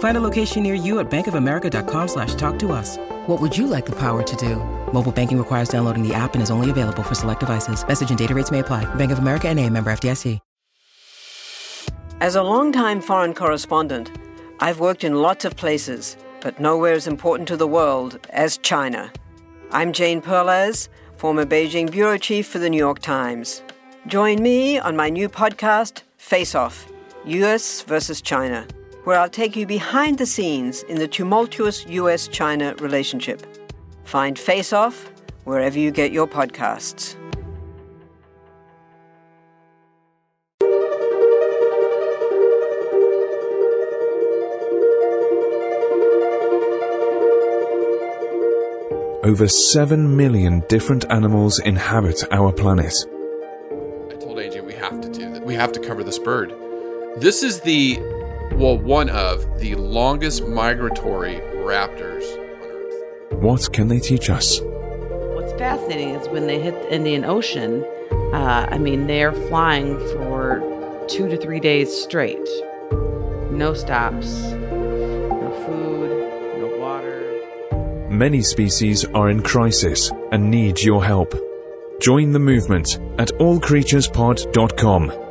Find a location near you at bankofamerica.com slash talk to us. What would you like the power to do? Mobile banking requires downloading the app and is only available for select devices. Message and data rates may apply. Bank of America and a member FDIC. As a longtime foreign correspondent, I've worked in lots of places, but nowhere as important to the world as China. I'm Jane Perlez, former Beijing bureau chief for the New York Times. Join me on my new podcast, Face Off US versus China, where I'll take you behind the scenes in the tumultuous US China relationship. Find Face Off wherever you get your podcasts. Over 7 million different animals inhabit our planet. I told Angie we have to do that. We have to cover this bird. This is the, well, one of the longest migratory raptors on Earth. What can they teach us? What's fascinating is when they hit the Indian Ocean, uh, I mean, they're flying for two to three days straight. No stops, no food, no water. Many species are in crisis and need your help. Join the movement at allcreaturespod.com.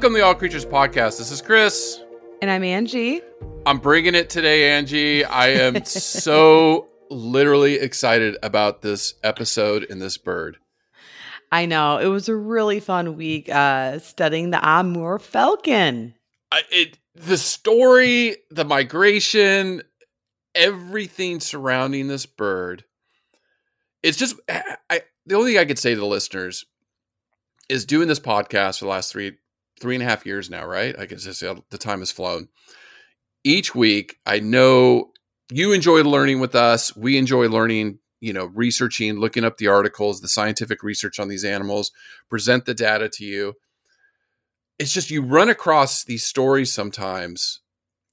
Welcome to the All Creatures Podcast. This is Chris. And I'm Angie. I'm bringing it today, Angie. I am so literally excited about this episode and this bird. I know it was a really fun week uh, studying the Amur falcon. I, it the story, the migration, everything surrounding this bird. It's just I, I the only thing I could say to the listeners is doing this podcast for the last three three and a half years now, right? I guess just uh, the time has flown. Each week, I know you enjoy learning with us. We enjoy learning, you know, researching, looking up the articles, the scientific research on these animals, present the data to you. It's just you run across these stories sometimes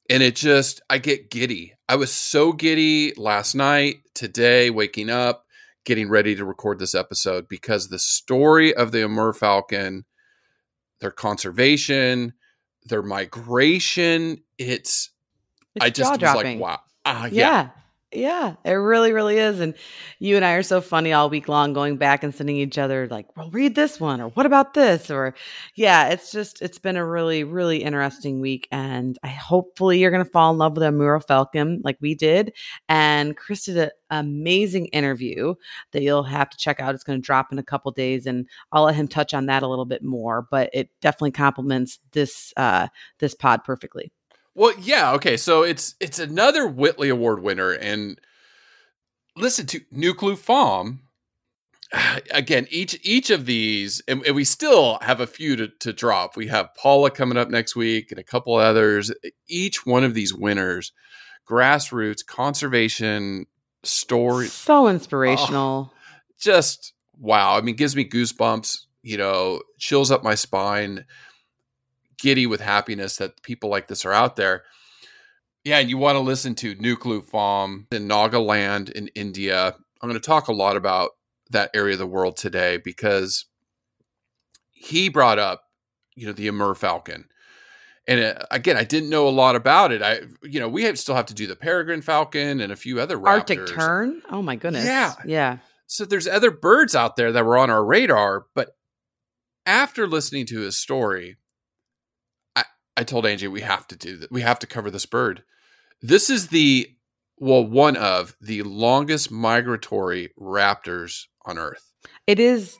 and it just I get giddy. I was so giddy last night, today waking up, getting ready to record this episode because the story of the Amur falcon, their conservation, their migration, it's, It's I just was like, wow. Ah, yeah. Yeah. Yeah, it really, really is. And you and I are so funny all week long, going back and sending each other, like, well, read this one, or what about this? Or, yeah, it's just, it's been a really, really interesting week. And I hopefully you're going to fall in love with Amur Falcon like we did. And Chris did an amazing interview that you'll have to check out. It's going to drop in a couple days, and I'll let him touch on that a little bit more. But it definitely complements this, uh, this pod perfectly. Well, yeah, okay. So it's it's another Whitley Award winner, and listen to Nuklu Phom. Again, each each of these, and, and we still have a few to, to drop. We have Paula coming up next week, and a couple others. Each one of these winners, grassroots conservation story, So inspirational. Oh, just wow. I mean, gives me goosebumps. You know, chills up my spine. Giddy with happiness that people like this are out there. Yeah, and you want to listen to Nuklu Phom in Nagaland in India. I'm going to talk a lot about that area of the world today because he brought up, you know, the Amur Falcon. And uh, again, I didn't know a lot about it. I, you know, we have, still have to do the Peregrine Falcon and a few other Arctic raptors. tern. Oh my goodness. Yeah. Yeah. So there's other birds out there that were on our radar, but after listening to his story, I, told Angie we have to do that. We have to cover this bird. This is the well, one of the longest migratory raptors on Earth. It is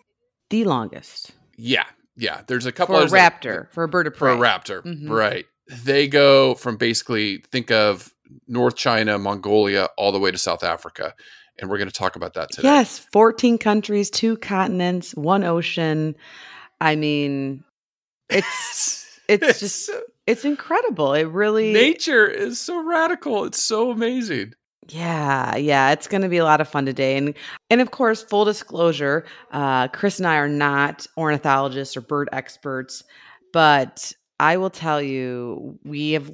the longest Yeah, yeah. There's a couple for a others that- raptor, for a bird of prey, for a raptor, Mhm. right? They go from basically think of North China, Mongolia, all the way to South Africa, and we're going to talk about that today. Yes, 14 countries, two continents, one ocean. I mean, it's it's just It's incredible. It really Nature is so radical. It's so amazing. Yeah, yeah, it's going to be a lot of fun today, and and of course, full disclosure, uh, Chris and I are not ornithologists or bird experts, but I will tell you, we have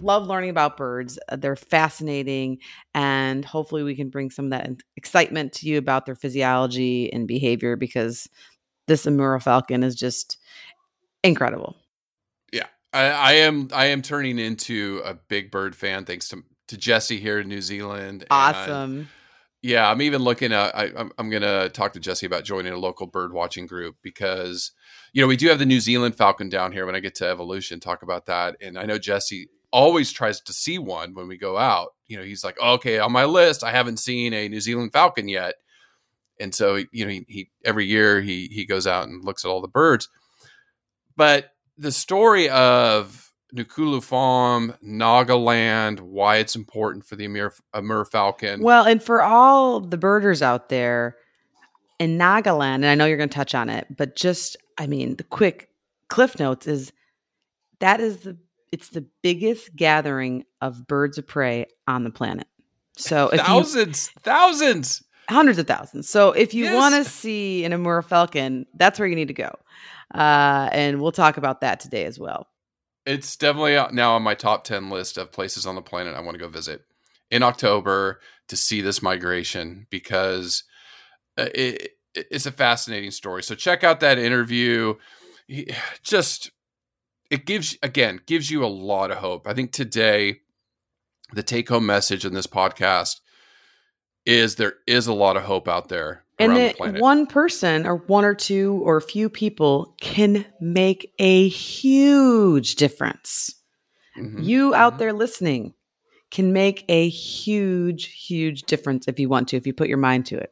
loved learning about birds. Uh, They're fascinating, and hopefully, we can bring some of that excitement to you about their physiology and behavior because this Amur falcon is just incredible. I, I am. I am turning into a big bird fan thanks to to Jesse here in New Zealand. and- Awesome. Yeah, I'm even looking at. I, I'm, I'm going to talk to Jesse about joining a local bird watching group because, you know, we do have the New Zealand falcon down here. When I get to evolution, talk about that. And I know Jesse always tries to see one when we go out. You know, he's like, okay, on my list, I haven't seen a New Zealand falcon yet. And so, you know, he, he every year he he goes out and looks at all the birds. But the story of Nuklu Phom, Nagaland, why it's important for the Amur, Amur falcon. Well, and for all the birders out there in Nagaland, and I know you're going to touch on it, but just, I mean, the quick cliff notes is that is the it's the biggest gathering of birds of prey on the planet. So if you, thousands, thousands. hundreds of thousands. So if you Yes. want to see an Amur falcon, that's where you need to go. Uh, and we'll talk about that today as well. It's definitely now on my top 10 list of places on the planet I want to go visit in October to see this migration because uh, it, it's a fascinating story. So check out that interview. Just it gives again gives you a lot of hope. I think today the take home message in this podcast is there is a lot of hope out there and that one person or one or two or a few people can make a huge difference. Mhm. You out Mhm. there listening can make a huge, huge difference if you want to, if you put your mind to it.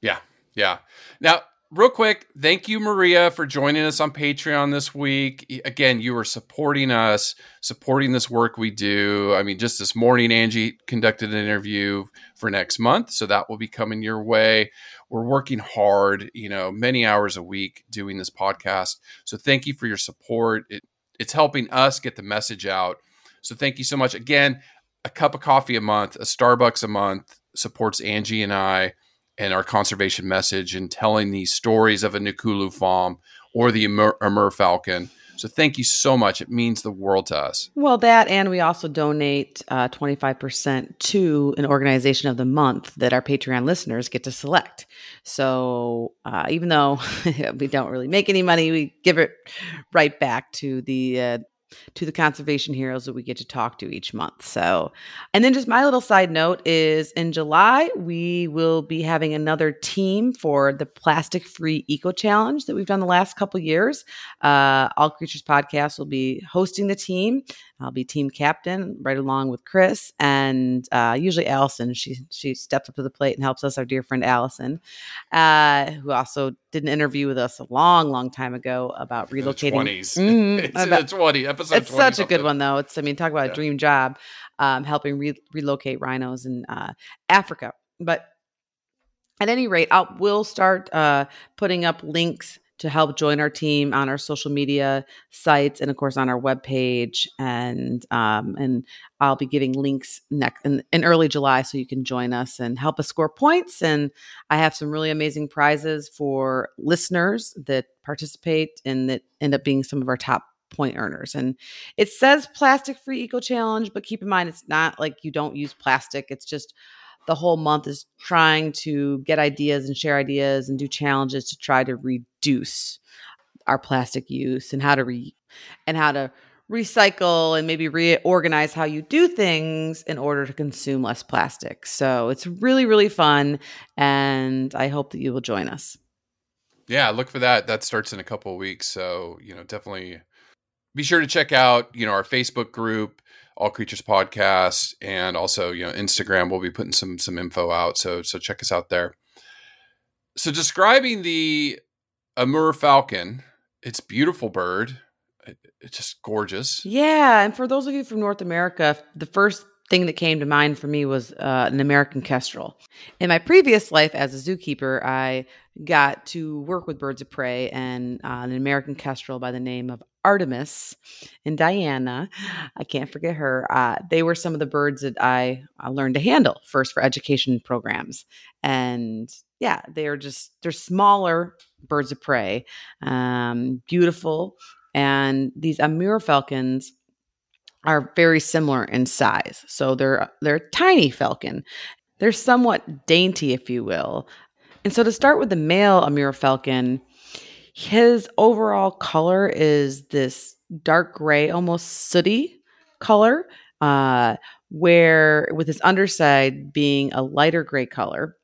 Yeah. Yeah. Now, real quick, thank you, Maria, for joining us on Patreon this week. Again, you are supporting us, supporting this work we do. I mean, just this morning, Angie conducted an interview for next month, so that will be coming your way. We're working hard, you know, many hours a week doing this podcast. So thank you for your support. It, it's helping us get the message out. So thank you so much. Again, a cup of coffee a month, a Starbucks a month supports Angie and I and our conservation message and telling these stories of a Nuklu Phom or the Amur, Amur falcon. So thank you so much. It means the world to us. Well, that, and we also donate uh, 25% to an organization of the month that our Patreon listeners get to select. So uh, even though we don't really make any money, we give it right back to the. Uh, to the conservation heroes that we get to talk to each month. So, and then just my little side note is in July, we will be having another team for the plastic free eco challenge that we've done the last couple years. Uh, All Creatures Podcast will be hosting the team. I'll be team captain right along with Chris and uh, usually Allison. She she steps up to the plate and helps us. Our dear friend Allison, uh, who also did an interview with us a long, long time ago about relocating. 20s. Mhm, it's in about- the 20 episode. it's 20 such a good one though it's i mean talk about Yeah. a dream job um, helping re- relocate rhinos in uh, africa but at any rate i will start uh, putting up links to help join our team on our social media sites and of course on our webpage and um, and i'll be giving links next in, in early july so you can join us and help us score points. And i have some really amazing prizes for listeners that participate and that end up being some of our top point earners. And it says plastic free eco challenge but keep in mind it's not like you don't use plastic. It's just the whole month is trying to get ideas and share ideas and do challenges to try to reduce our plastic use and how to re and how to recycle and maybe reorganize how you do things in order to consume less plastic. So it's really really fun and I hope that you will join us. Yeah, look for that. That starts in a couple weeks. So, you know, definitely be sure to check out, you know, our Facebook group, All Creatures Podcast, and also, you know, Instagram. We'll be putting some some info out. So so check us out there. So describing the Amur Falcon, it's beautiful bird. It's just gorgeous. Yeah, and for those of you from North America, the first thing that came to mind for me was uh, an American kestrel. In my previous life as a zookeeper, I got to work with birds of prey and uh, an American kestrel by the name of Artemis and Diana. I can't forget her. Uh, they were some of the birds that I, I learned to handle first for education programs. And yeah, they're just, they're smaller birds of prey, um, beautiful. And these Amur falcons are very similar in size. So they're they're tiny falcon. They're somewhat dainty, if you will. And so to start with the male Amur falcon, his overall color is this dark gray, almost sooty color, uh, where with his underside being a lighter gray color,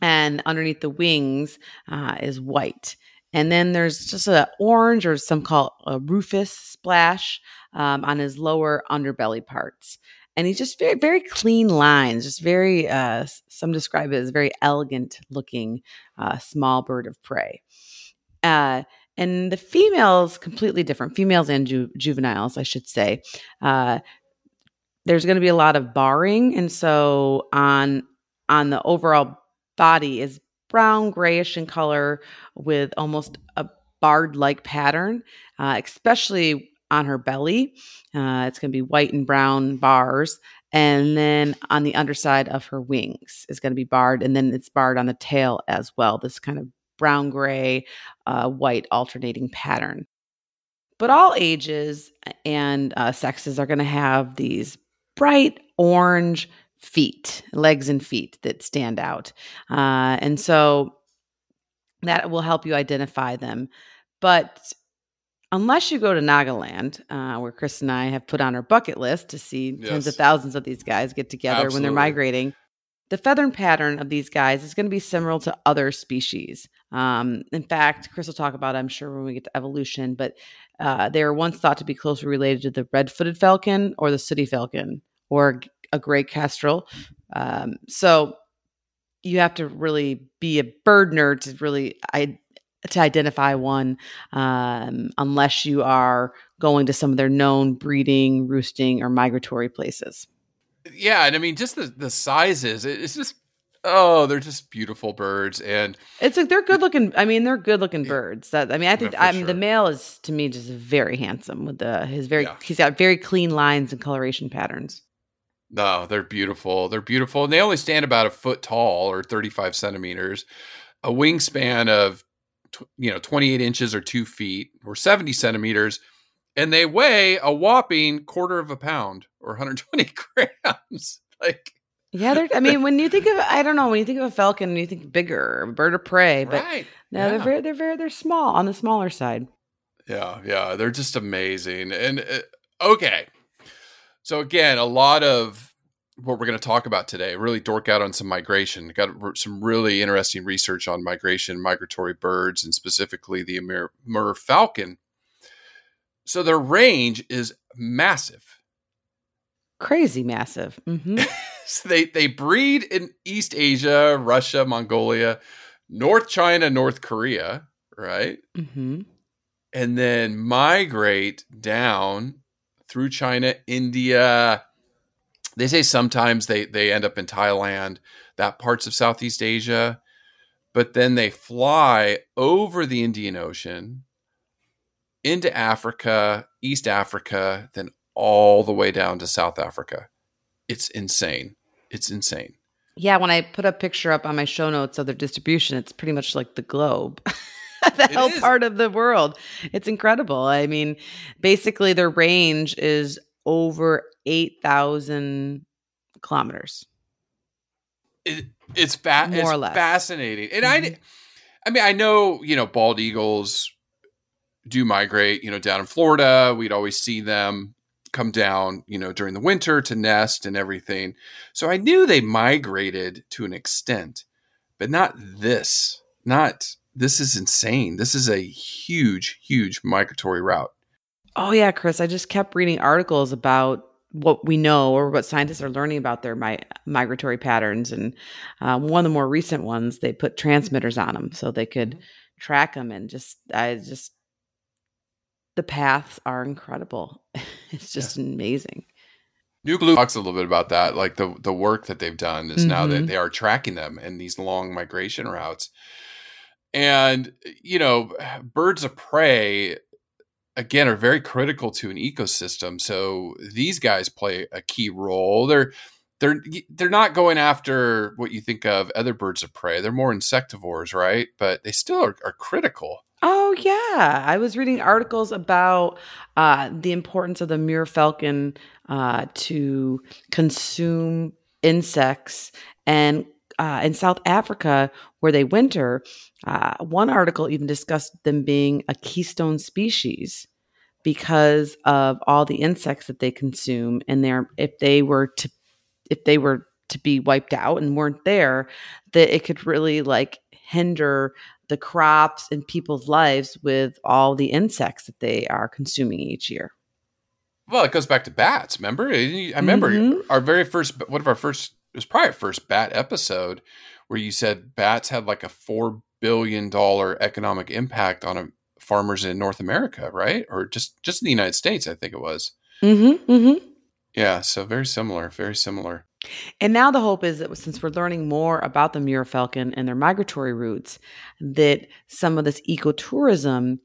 and underneath the wings uh, is white. And then there's just an orange or some call a rufous splash um, on his lower underbelly parts. And he's just very, very clean lines, just very, uh, some describe it as very elegant looking uh, small bird of prey. Uh, and the females completely different females and ju- juveniles i should say uh, there's going to be a lot of barring and so on on the overall body is brown grayish in color with almost a barred like pattern uh, especially on her belly. Uh, it's going to be white and brown bars. And then on the underside of her wings is going to be barred. And then it's barred on the tail as well. This kind of brown, gray, uh, white alternating pattern. But all ages and uh, sexes are going to have these bright orange feet, legs and feet that stand out. Uh, and so that will help you identify them. But unless you go to Nagaland, uh, where Chris and I have put on our bucket list to see yes. tens of thousands of these guys get together Absolutely. when they're migrating. The feathering pattern of these guys is going to be similar to other species. Um, in fact, Chris will talk about, it, I'm sure, when we get to evolution, but uh, they were once thought to be closely related to the red footed falcon or the sooty falcon or a gray kestrel. Um, so you have to really be a bird nerd to really I, to identify one um, unless you are going to some of their known breeding, roosting, or migratory places. Yeah, and I mean just the the sizes. It's just oh, they're just beautiful birds, and it's like they're good looking. I mean, they're good looking birds. That I mean, I think I mean sure. the male is to me just very handsome with the his very yeah. he's got very clean lines and coloration patterns. No, they're beautiful. They're beautiful, and they only stand about a foot tall or thirty five centimeters, a wingspan of you know 28 inches or two feet or 70 centimeters and they weigh a whopping quarter of a pound or 120 grams like yeah they're i mean when you think of i don't know when you think of a falcon you think bigger a bird of prey but right. no yeah. they're very they're very they're small on the smaller side yeah yeah they're just amazing and uh, okay so again a lot of what we're going to talk about today. Really dork out on some migration. Got some really interesting research on migration, migratory birds, and specifically the Amur falcon. So their range is massive, crazy massive. Mm-hmm. so they they breed in East Asia, Russia, Mongolia, North China, North Korea, right? Mm-hmm. And then migrate down through China, India, they say sometimes they they end up in Thailand, that parts of Southeast Asia, but then they fly over the Indian Ocean into Africa, East Africa, then all the way down to South Africa. It's insane. It's insane. Yeah, when I put a picture up on my show notes of their distribution, it's pretty much like the globe. the whole part of the world. It's incredible. I mean, basically their range is over 8,000 kilometers. It, it's, fa- More it's or less. fascinating. And mm-hmm. I, I mean, I know, you know, bald eagles do migrate, you know, down in Florida. We'd always see them come down, you know, during the winter to nest and everything. So I knew they migrated to an extent, but not this. Not this is insane. This is a huge, huge migratory route. Oh yeah, Chris. I just kept reading articles about what we know or what scientists are learning about their mi- migratory patterns. And um, one of the more recent ones, they put transmitters on them so they could track them. And just, I just, the paths are incredible. it's just yeah. amazing. Nuklu talks a little bit about that. Like the the work that they've done is now that Mhm. they are tracking them in these long migration routes. And you know, birds of prey again are very critical to an ecosystem. So these guys play a key role. They're they're they're not going after what you think of other birds of prey. They're more insectivores, right? But they still are, are critical. Oh yeah, I was reading articles about uh, the importance of the Amur falcon uh, to consume insects, and uh, in South Africa where they winter, uh, one article even discussed them being a keystone species because of all the insects that they consume, and they're if they were to if they were to be wiped out and weren't there, that it could really like hinder the crops and people's lives with all the insects that they are consuming each year. Well, it goes back to bats. Remember, I remember Mhm. our very first one of our first it was probably our first bat episode where you said bats had like a four billion dollar economic impact on a, farmers in North America, right? Or just just in the United States, I think it was. Mm-hmm, mm-hmm. Yeah, so very similar, very similar. And now the hope is that since we're learning more about the Amur falcon and their migratory routes, that some of this ecotourism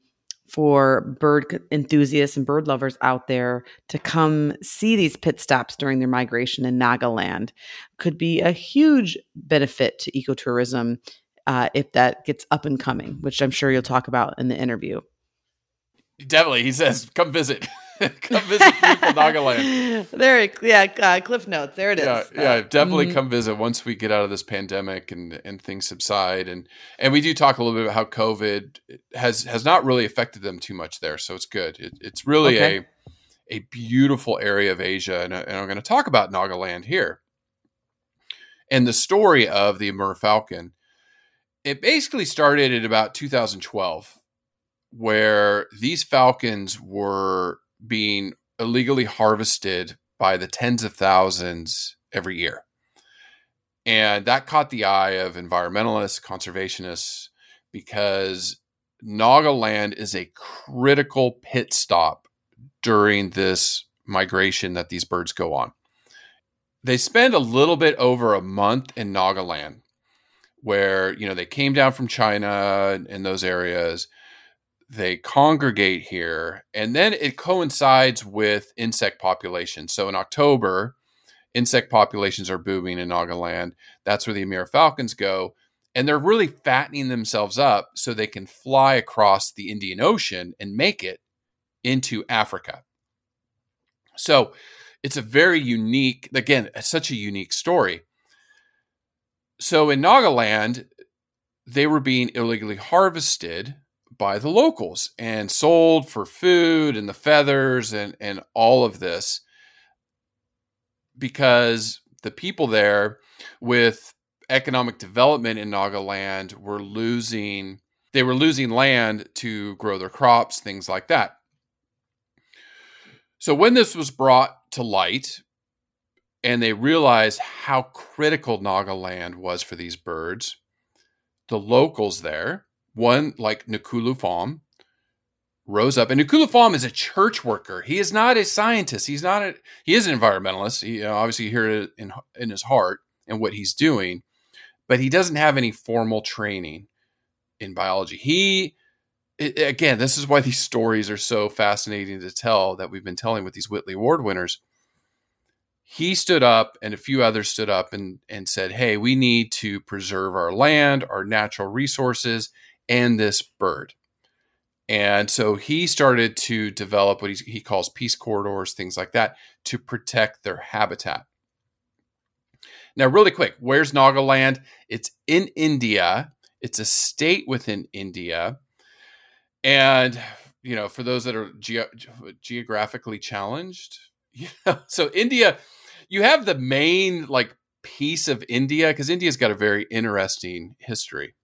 for bird enthusiasts and bird lovers out there to come see these pit stops during their migration in Nagaland could be a huge benefit to ecotourism uh, if that gets up and coming, which I'm sure you'll talk about in the interview. Definitely, he says, "Come visit, come visit beautiful Nagaland." There, yeah, uh, cliff notes. There it is. Yeah, yeah, definitely mhm. come visit once we get out of this pandemic and and things subside and and we do talk a little bit about how COVID has has not really affected them too much there, so it's good. It, it's really Okay. a a beautiful area of Asia, and, I- and I'm going to talk about Nagaland here and the story of the Amur Falcon. It basically started at about 2012, where these falcons were being illegally harvested by the tens of thousands every year. And that caught the eye of environmentalists, conservationists, because Nagaland is a critical pit stop during this migration that these birds go on. They spend a little bit over a month in Nagaland, where you know they came down from China and those areas they congregate here and then it coincides with insect population. So in october insect populations are booming in nagaland. That's where the Amur falcons go and they're really fattening themselves up so they can fly across the indian ocean and make it into africa. So it's a very unique again such a unique story. So in nagaland they were being illegally harvested by the locals and sold for food and the feathers and and all of this because the people there with economic development in Nagaland were losing they were losing land to grow their crops things like that. So when this was brought to light and they realized how critical Nagaland was for these birds the locals there one like Nuklu rose up, and Nuklu Phom is a church worker. He is not a scientist. He's not a. He is an environmentalist. He uh, you know, obviously it in in his heart and what he's doing, but he doesn't have any formal training in biology. He again, this is why these stories are so fascinating to tell that we've been telling with these Whitley Award winners. He stood up and a few others stood up and, and said, Hey, we need to preserve our land, our natural resources, and this bird. And so he started to develop what he, calls peace corridors, things like that, to protect their habitat. Now, really quick, where's Nagaland? It's in India. It's a state within India. And, you know, for those that are ge- geographically challenged, you know, so India, you have the main like piece of India because India's got a very interesting history.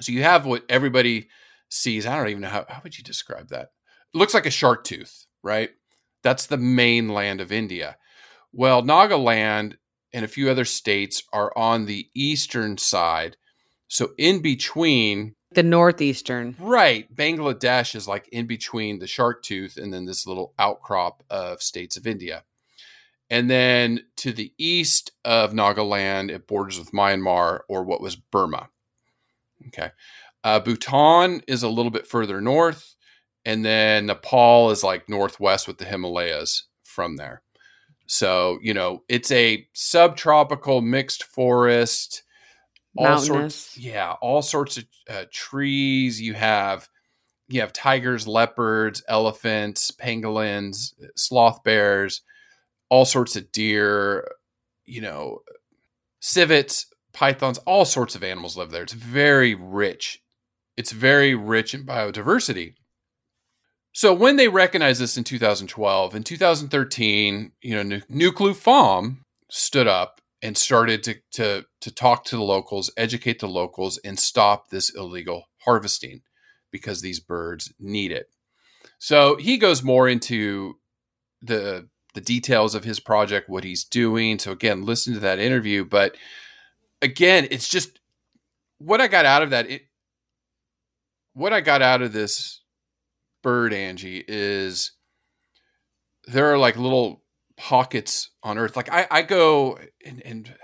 So you have what everybody sees. I don't even know how, how would you describe that? It looks like a shark tooth, right? That's the mainland of India. Well, Nagaland and a few other states are on the eastern side. So in between, The northeastern. right, Bangladesh is like in between the shark tooth and then this little outcrop of states of India. And then to the east of Nagaland, it borders with Myanmar or what was Burma. Okay. Uh, Bhutan is a little bit further north. And then Nepal is like northwest with the Himalayas from there. So, you know, it's a subtropical mixed forest. All Mountainous. sorts, yeah, all sorts of uh, trees. You have you have tigers, leopards, elephants, pangolins, sloth bears, all sorts of deer, you know, civets, pythons, all sorts of animals live there. It's very rich. It's very rich in biodiversity. So when they recognized this in 2012, in 2013, you know, Nuklu Phom stood up and started to, to, to talk to the locals, educate the locals, and stop this illegal harvesting because these birds need it. So he goes more into the the details of his project, what he's doing. So again, listen to that interview. But again, it's just what I got out of that. It, what I got out of this bird, Angie, is there are like little pockets on Earth. Like I, I go and, and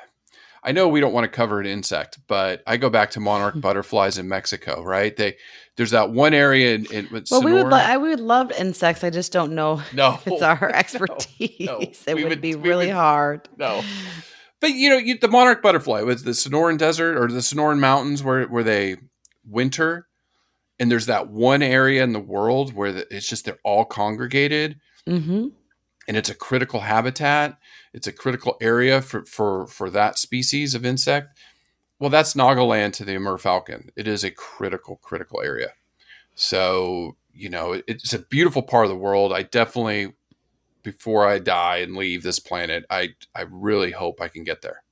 I know we don't want to cover an insect, but I go back to monarch hmm. butterflies in Mexico, right? They there's that one area in, in Well, we would. Lo- I we would love insects. I just don't know no, if it's our expertise. no. It We would, would- be really would- hard. no. But you know, you, the monarch butterfly was the Sonoran Desert or the Sonoran Mountains where where they winter, and there's that one area in the world where the, it's just they're all congregated, hmm and it's a critical habitat. It's a critical area for for for that species of insect. Well, that's Nagaland to the Amur falcon. It is a critical critical area. So you know, it, it's a beautiful part of the world. I definitely, before I die and leave this planet, I I really hope I can get there.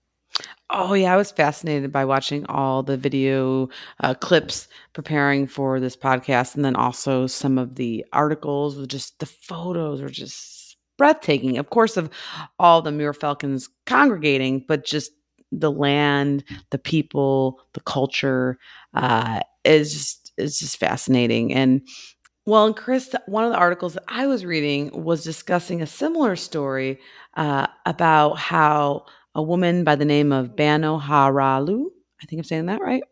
Oh yeah, I was fascinated by watching all the video uh, clips preparing for this podcast, and then also some of the articles with just the photos were just breathtaking. Of course, of all the Amur Falcons congregating, but just the land, the people, the culture uh, is just is just fascinating. And well, and Chris, one of the articles that I was reading was discussing a similar story uh, about how a woman by the name of Bano Haralu, I think I'm saying that right,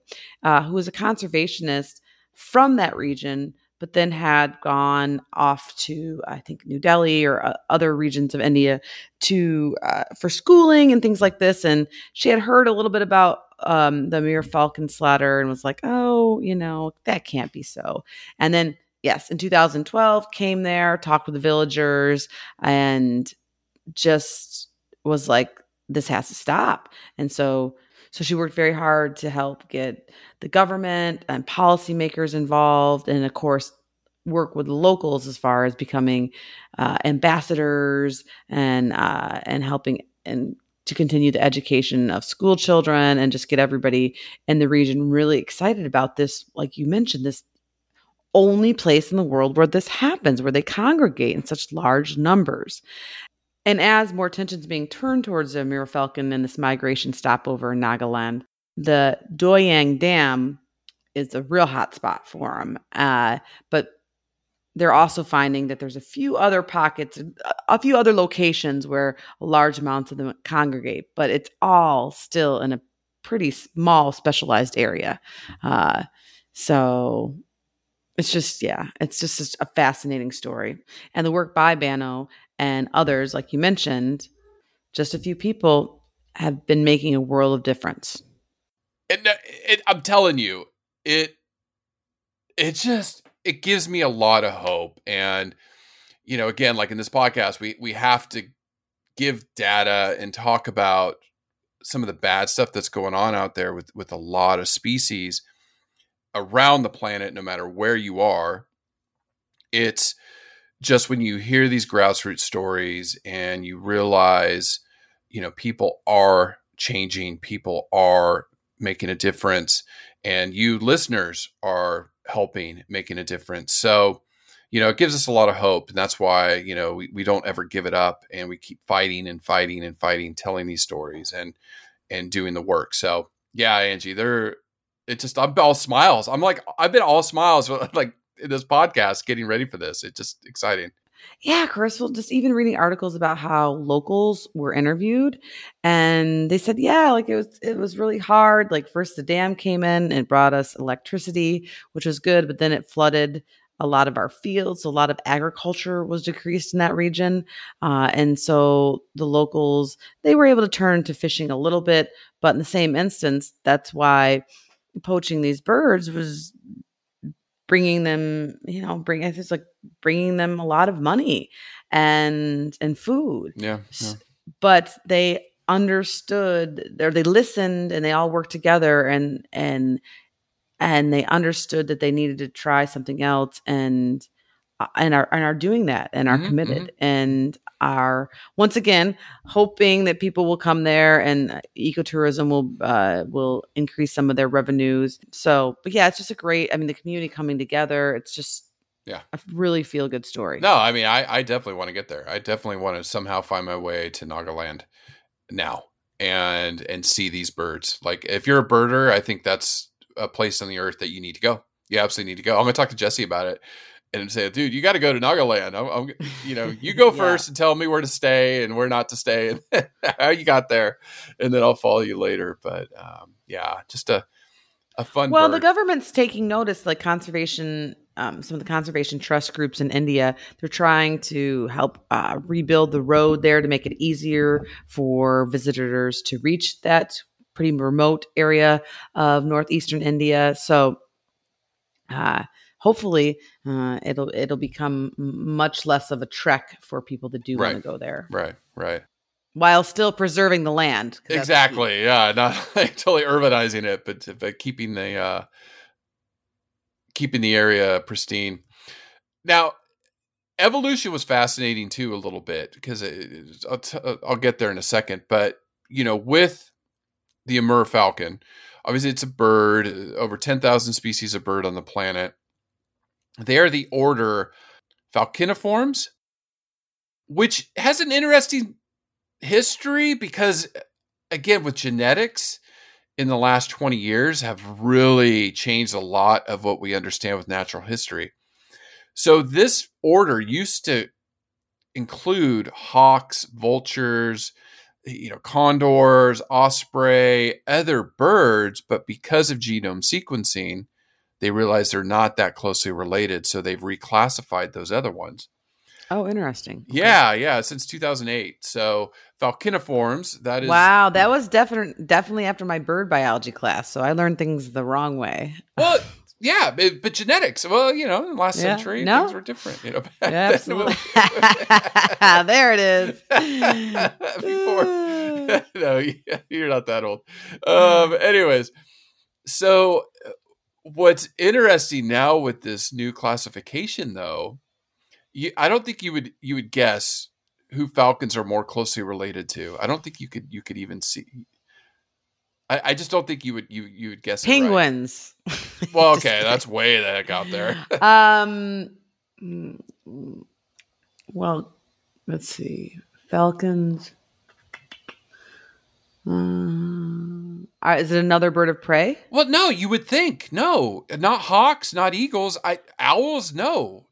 uh, who was a conservationist from that region, but then had gone off to I think New Delhi or uh, other regions of India to uh, for schooling and things like this. And she had heard a little bit about um, the Amur Falcon slaughter and was like, oh, you know, that can't be so. And then yes, in 2012 came there, talked with the villagers, and just was like, this has to stop. And so so she worked very hard to help get the government and policymakers involved, and of course, work with locals as far as becoming uh, ambassadors and uh, and helping and to continue the education of school children and just get everybody in the region really excited about this. Like you mentioned, this only place in the world where this happens, where they congregate in such large numbers. And as more attention is being turned towards the Amur Falcon and this migration stopover in Nagaland, the Doyang Dam is a real hot spot for them. Uh, but they're also finding that there's a few other pockets, a few other locations where large amounts of them congregate, but it's all still in a pretty small, specialized area. Uh, so it's just, yeah, it's just a fascinating story. And the work by Bano and others, like you mentioned, just a few people have been making a world of difference. And it, I'm telling you, it it just it gives me a lot of hope. And you know, again, like in this podcast, we we have to give data and talk about some of the bad stuff that's going on out there with with a lot of species around the planet, no matter where you are. It's just when you hear these grassroots stories and you realize, you know, people are changing, people are making a difference, and you listeners are helping making a difference. So, you know, it gives us a lot of hope. And that's why, you know, we, we don't ever give it up and we keep fighting and fighting and fighting, telling these stories and and doing the work. So yeah, Angie, they're it just I'm all smiles. I'm like I've been all smiles like in this podcast getting ready for this. It's just exciting. Yeah, Chris, well, just even reading articles about how locals were interviewed and they said, yeah, like it was it was really hard. Like first the dam came in and brought us electricity, which was good, but then it flooded a lot of our fields. So a lot of agriculture was decreased in that region. Uh, and so the locals, they were able to turn to fishing a little bit, but in the same instance, that's why poaching these birds was bringing them, you know, bring it's like bringing them a lot of money and and food. Yeah. yeah. But they understood or they listened and they all worked together and and and they understood that they needed to try something else and uh, and are and are doing that and are Mhm, committed and are once again hoping that people will come there and uh, ecotourism will uh, will increase some of their revenues. So, but yeah, it's just a great. I mean, the community coming together. It's just Yeah. a really feel good story. No, I mean, I, I definitely want to get there. I definitely want to somehow find my way to Nagaland now and and see these birds. Like, if you're a birder, I think that's a place on the earth that you need to go. You absolutely need to go. I'm gonna talk to Jesse about it and say, dude, you got to go to Nagaland. I'm, I'm, you know, you go Yeah. first and tell me where to stay and where not to stay and how you got there, and then I'll follow you later. But um, yeah, just a a fun. Well, the government's taking notice, like conservation, um, some of the conservation trust groups in India, they're trying to help uh, rebuild the road there to make it easier for visitors to reach that pretty remote area of northeastern India. So, uh, hopefully, uh, it'll it'll become much less of a trek for people that do want to go there, right, right. while still preserving the land. Exactly. Yeah, not like totally urbanizing it, but but keeping the uh keeping the area pristine. Now, evolution was fascinating too a little bit because it, I'll, t- uh, I'll get there in a second. But you know, with the Amur falcon, obviously it's a bird. uh, Over ten thousand species of bird on the planet. They are the order Falconiformes, which has an interesting history because again with genetics in the last 20 years have really changed a lot of what we understand with natural history. So this order used to include hawks, vultures, you know, condors, osprey, other birds, but because of genome sequencing, they realize they're not that closely related, so they've reclassified those other ones. Oh, interesting. Okay. Yeah, yeah, since 2008. So falconiformes, that is Wow, that was definitely definitely after my bird biology class. So I learned things the wrong way. well, yeah, but, but genetics. Well, you know, in the last Yeah, century, no. things were different. You know, Yeah, absolutely. there it is. Before, no, you're not that old. Um, anyways, so uh, what's interesting now with this new classification, though, you, I don't think you would you would guess who falcons are more closely related to. I don't think you could you could even see. I, I just don't think you would you you would guess it right. Penguins. Well, okay, that's way the heck out there. um. mm, mm, Well, let's see. Falcons. Um, is it another bird of prey? Well, no, you would think no, not hawks, not eagles. I owls, no.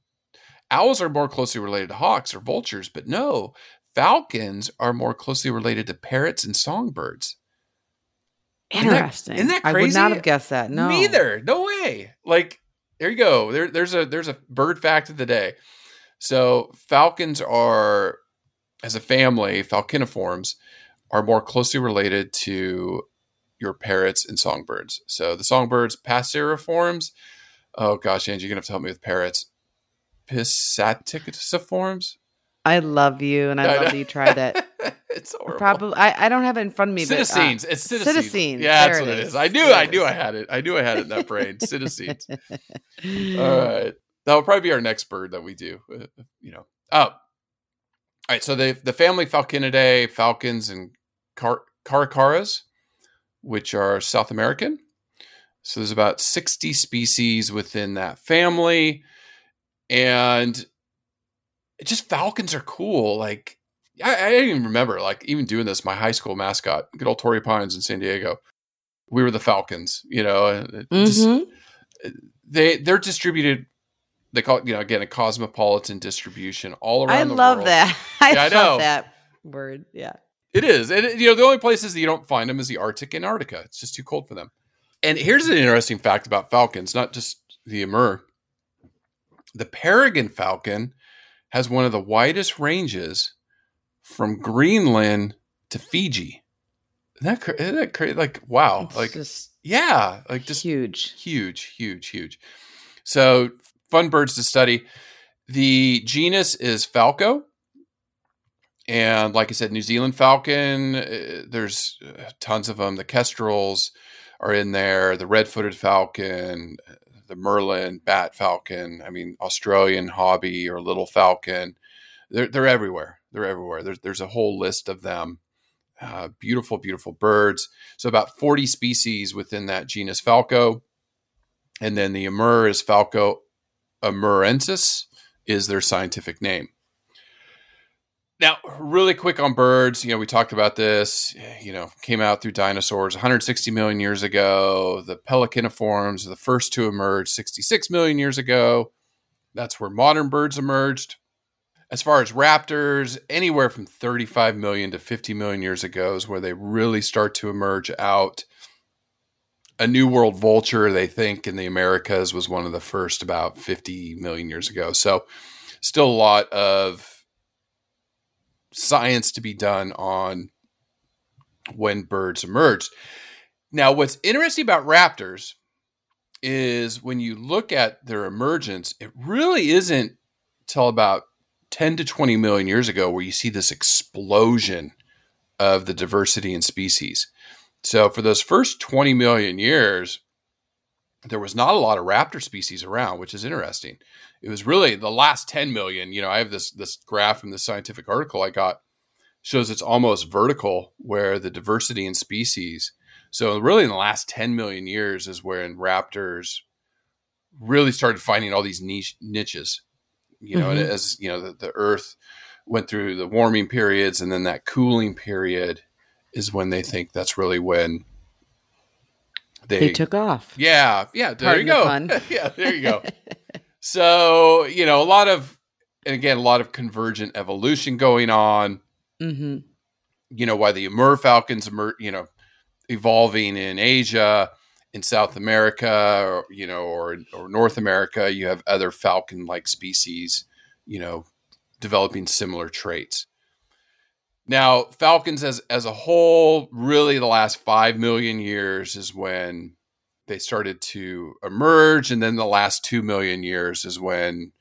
Owls are more closely related to hawks or vultures, but no, falcons are more closely related to parrots and songbirds. Isn't that- Interesting. isn't that crazy? I would not have guessed that. No. Neither. No way. Like there you go. There, there's a there's a bird fact of the day. So falcons are, as a family, falconiformes are more closely related to your parrots and songbirds. So the songbirds, passeriformes. Oh gosh, Angie, you're gonna have to help me with parrots. Pissaticiciforms. I love you, and I, love that you tried it. it's horrible. Probably, I, I don't have it in front of me. but, uh, Citizens. it's citizens. Citizens, Yeah, there that's it what it is. is. I knew. There I knew. I had it. I knew I had it in that brain. Citizens. All right. That'll probably be our next bird that we do. uh, You know. Oh. All right. So the the family Falconidae, falcons, and car- caracaras, which are South American. So there's about 60 species within that family. And just falcons are cool. Like I, I didn't even remember, like even doing this, my high school mascot, good old Torrey Pines in San Diego. We were the Falcons, you know, it just- mm-hmm. they they're distributed they call it, you know, again, a cosmopolitan distribution all around I the love world. that. I, Yeah, I love know. that word. Yeah. It is. And, you know, the only places that you don't find them is the Arctic and Antarctica. It's just too cold for them. And here's an interesting fact about falcons, not just the Amur. The peregrine falcon has one of the widest ranges from Greenland to Fiji. Isn't that, cra- isn't that crazy? Like, wow. It's like, yeah. Like, just huge. huge, huge, huge. So, fun birds to study. The genus is Falco. And like I said, New Zealand falcon, uh, there's uh, tons of them. The kestrels are in there, the red footed falcon, the Merlin, bat falcon. I mean, Australian hobby or little falcon. They're, they're everywhere. They're everywhere. There's, there's a whole list of them. Uh, beautiful, beautiful birds. So, about 40 species within that genus Falco. And then the Amur is Falco amurensis, is their scientific name. Now, really quick on birds, you know, we talked about this, you know, came out through dinosaurs 160 million years ago. The pelicaniforms are the first to emerge 66 million years ago. That's where modern birds emerged. As far as raptors, anywhere from 35 million to 50 million years ago is where they really start to emerge out. A New World vulture, they think, in the Americas was one of the first about 50 million years ago. So, still a lot of science to be done on when birds emerged. Now, what's interesting about raptors is when you look at their emergence, it really isn't till about 10 to 20 million years ago where you see this explosion of the diversity in species. So, for those first 20 million years, there was not a lot of raptor species around, which is interesting. It was really the last 10 million. You know, I have this this graph from the scientific article I got shows it's almost vertical where the diversity in species. So really in the last 10 million years is when raptors really started finding all these niche niches. You know, Mhm. as you know, the, the earth went through the warming periods and then that cooling period is when they think that's really when they, They took off. yeah, yeah. There Pardon you go. pun. yeah, there you go. so you know, a lot of, and again, a lot of convergent evolution going on. hmm You know, why the Amur falcons, emer- you know, evolving in Asia, in South America, or, you know, or or North America. You have other falcon-like species, you know, developing similar traits. Now, falcons as as a whole, really the last 5 million years is when they started to emerge and then the last 2 million years is when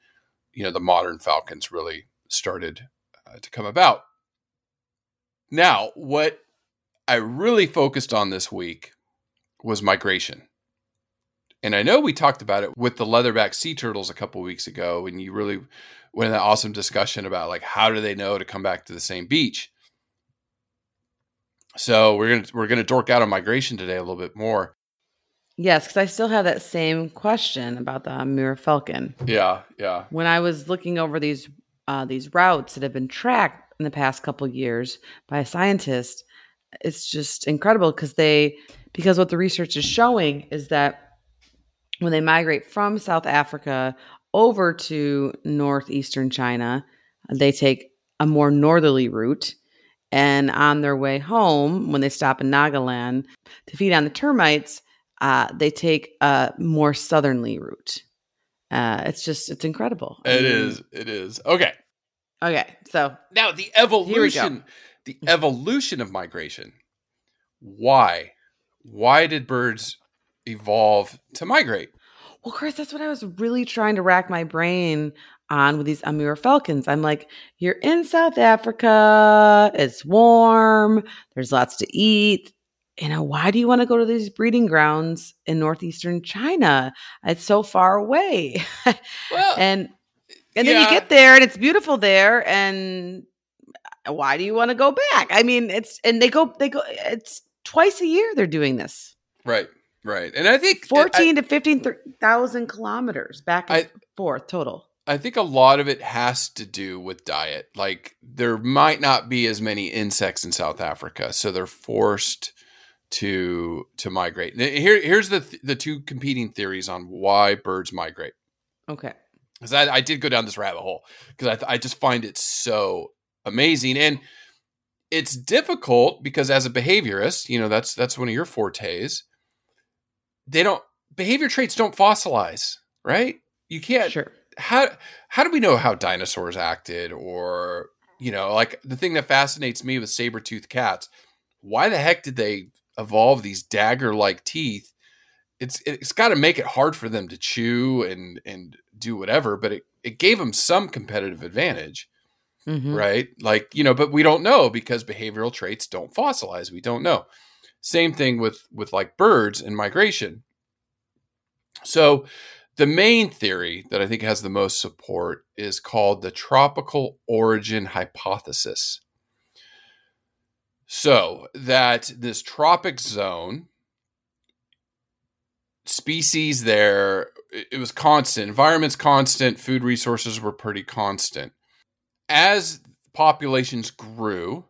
you know the modern falcons really started uh, to come about. Now, what I really focused on this week was migration. And I know we talked about it with the leatherback sea turtles a couple weeks ago, and you really went in that awesome discussion about like how do they know to come back to the same beach. So we're gonna we're gonna dork out on migration today a little bit more. Yes, because I still have that same question about the Amur Falcon. Yeah, yeah, When I was looking over these uh, these routes that have been tracked in the past couple years by a scientist, it's just incredible because they because what the research is showing is that when they migrate from South Africa over to northeastern China, they take a more northerly route. And on their way home, when they stop in Nagaland to feed on the termites, uh, they take a more southerly route. Uh, it's just, it's incredible. I mean, is. It is. Okay. Okay. So, Now the evolution, the evolution of migration. Why? Why did birds evolve to migrate? well, Chris, that's what I was really trying to rack my brain on with these Amur falcons. I'm like, you're in South Africa, it's warm, there's lots to eat. You uh, know, why do you want to go to these breeding grounds in northeastern China? It's so far away. Well, and and then you get there and it's beautiful there and uh, why do you want to go back i mean it's and they go they go it's twice a year they're doing this right, right, and I think uh, 14 to 15,000 kilometers back and I- forth total I think a lot of it has to do with diet. Like there might not be as many insects in South Africa, so they're forced to to migrate. Here, here's the the two competing theories on why birds migrate. okay. Because I, I, did go down this rabbit hole because I, I just find it so amazing. And it's difficult because as a behaviorist you know that's that's one of your fortes. They don't behavior traits don't fossilize right? You can't sure. How how do we know how dinosaurs acted or you know like the thing that fascinates me with saber-toothed cats why the heck did they evolve these dagger like teeth it's it's got to make it hard for them to chew and and do whatever but it, it gave them some competitive advantage mm-hmm. right? Like you know but we don't know because behavioral traits don't fossilize we don't know. Same thing with with like birds and migration. So the main theory that i think has the most support is called the tropical origin hypothesis so that this tropic zone species there it was constant. Environments constant. Food resources were pretty constant. As populations grew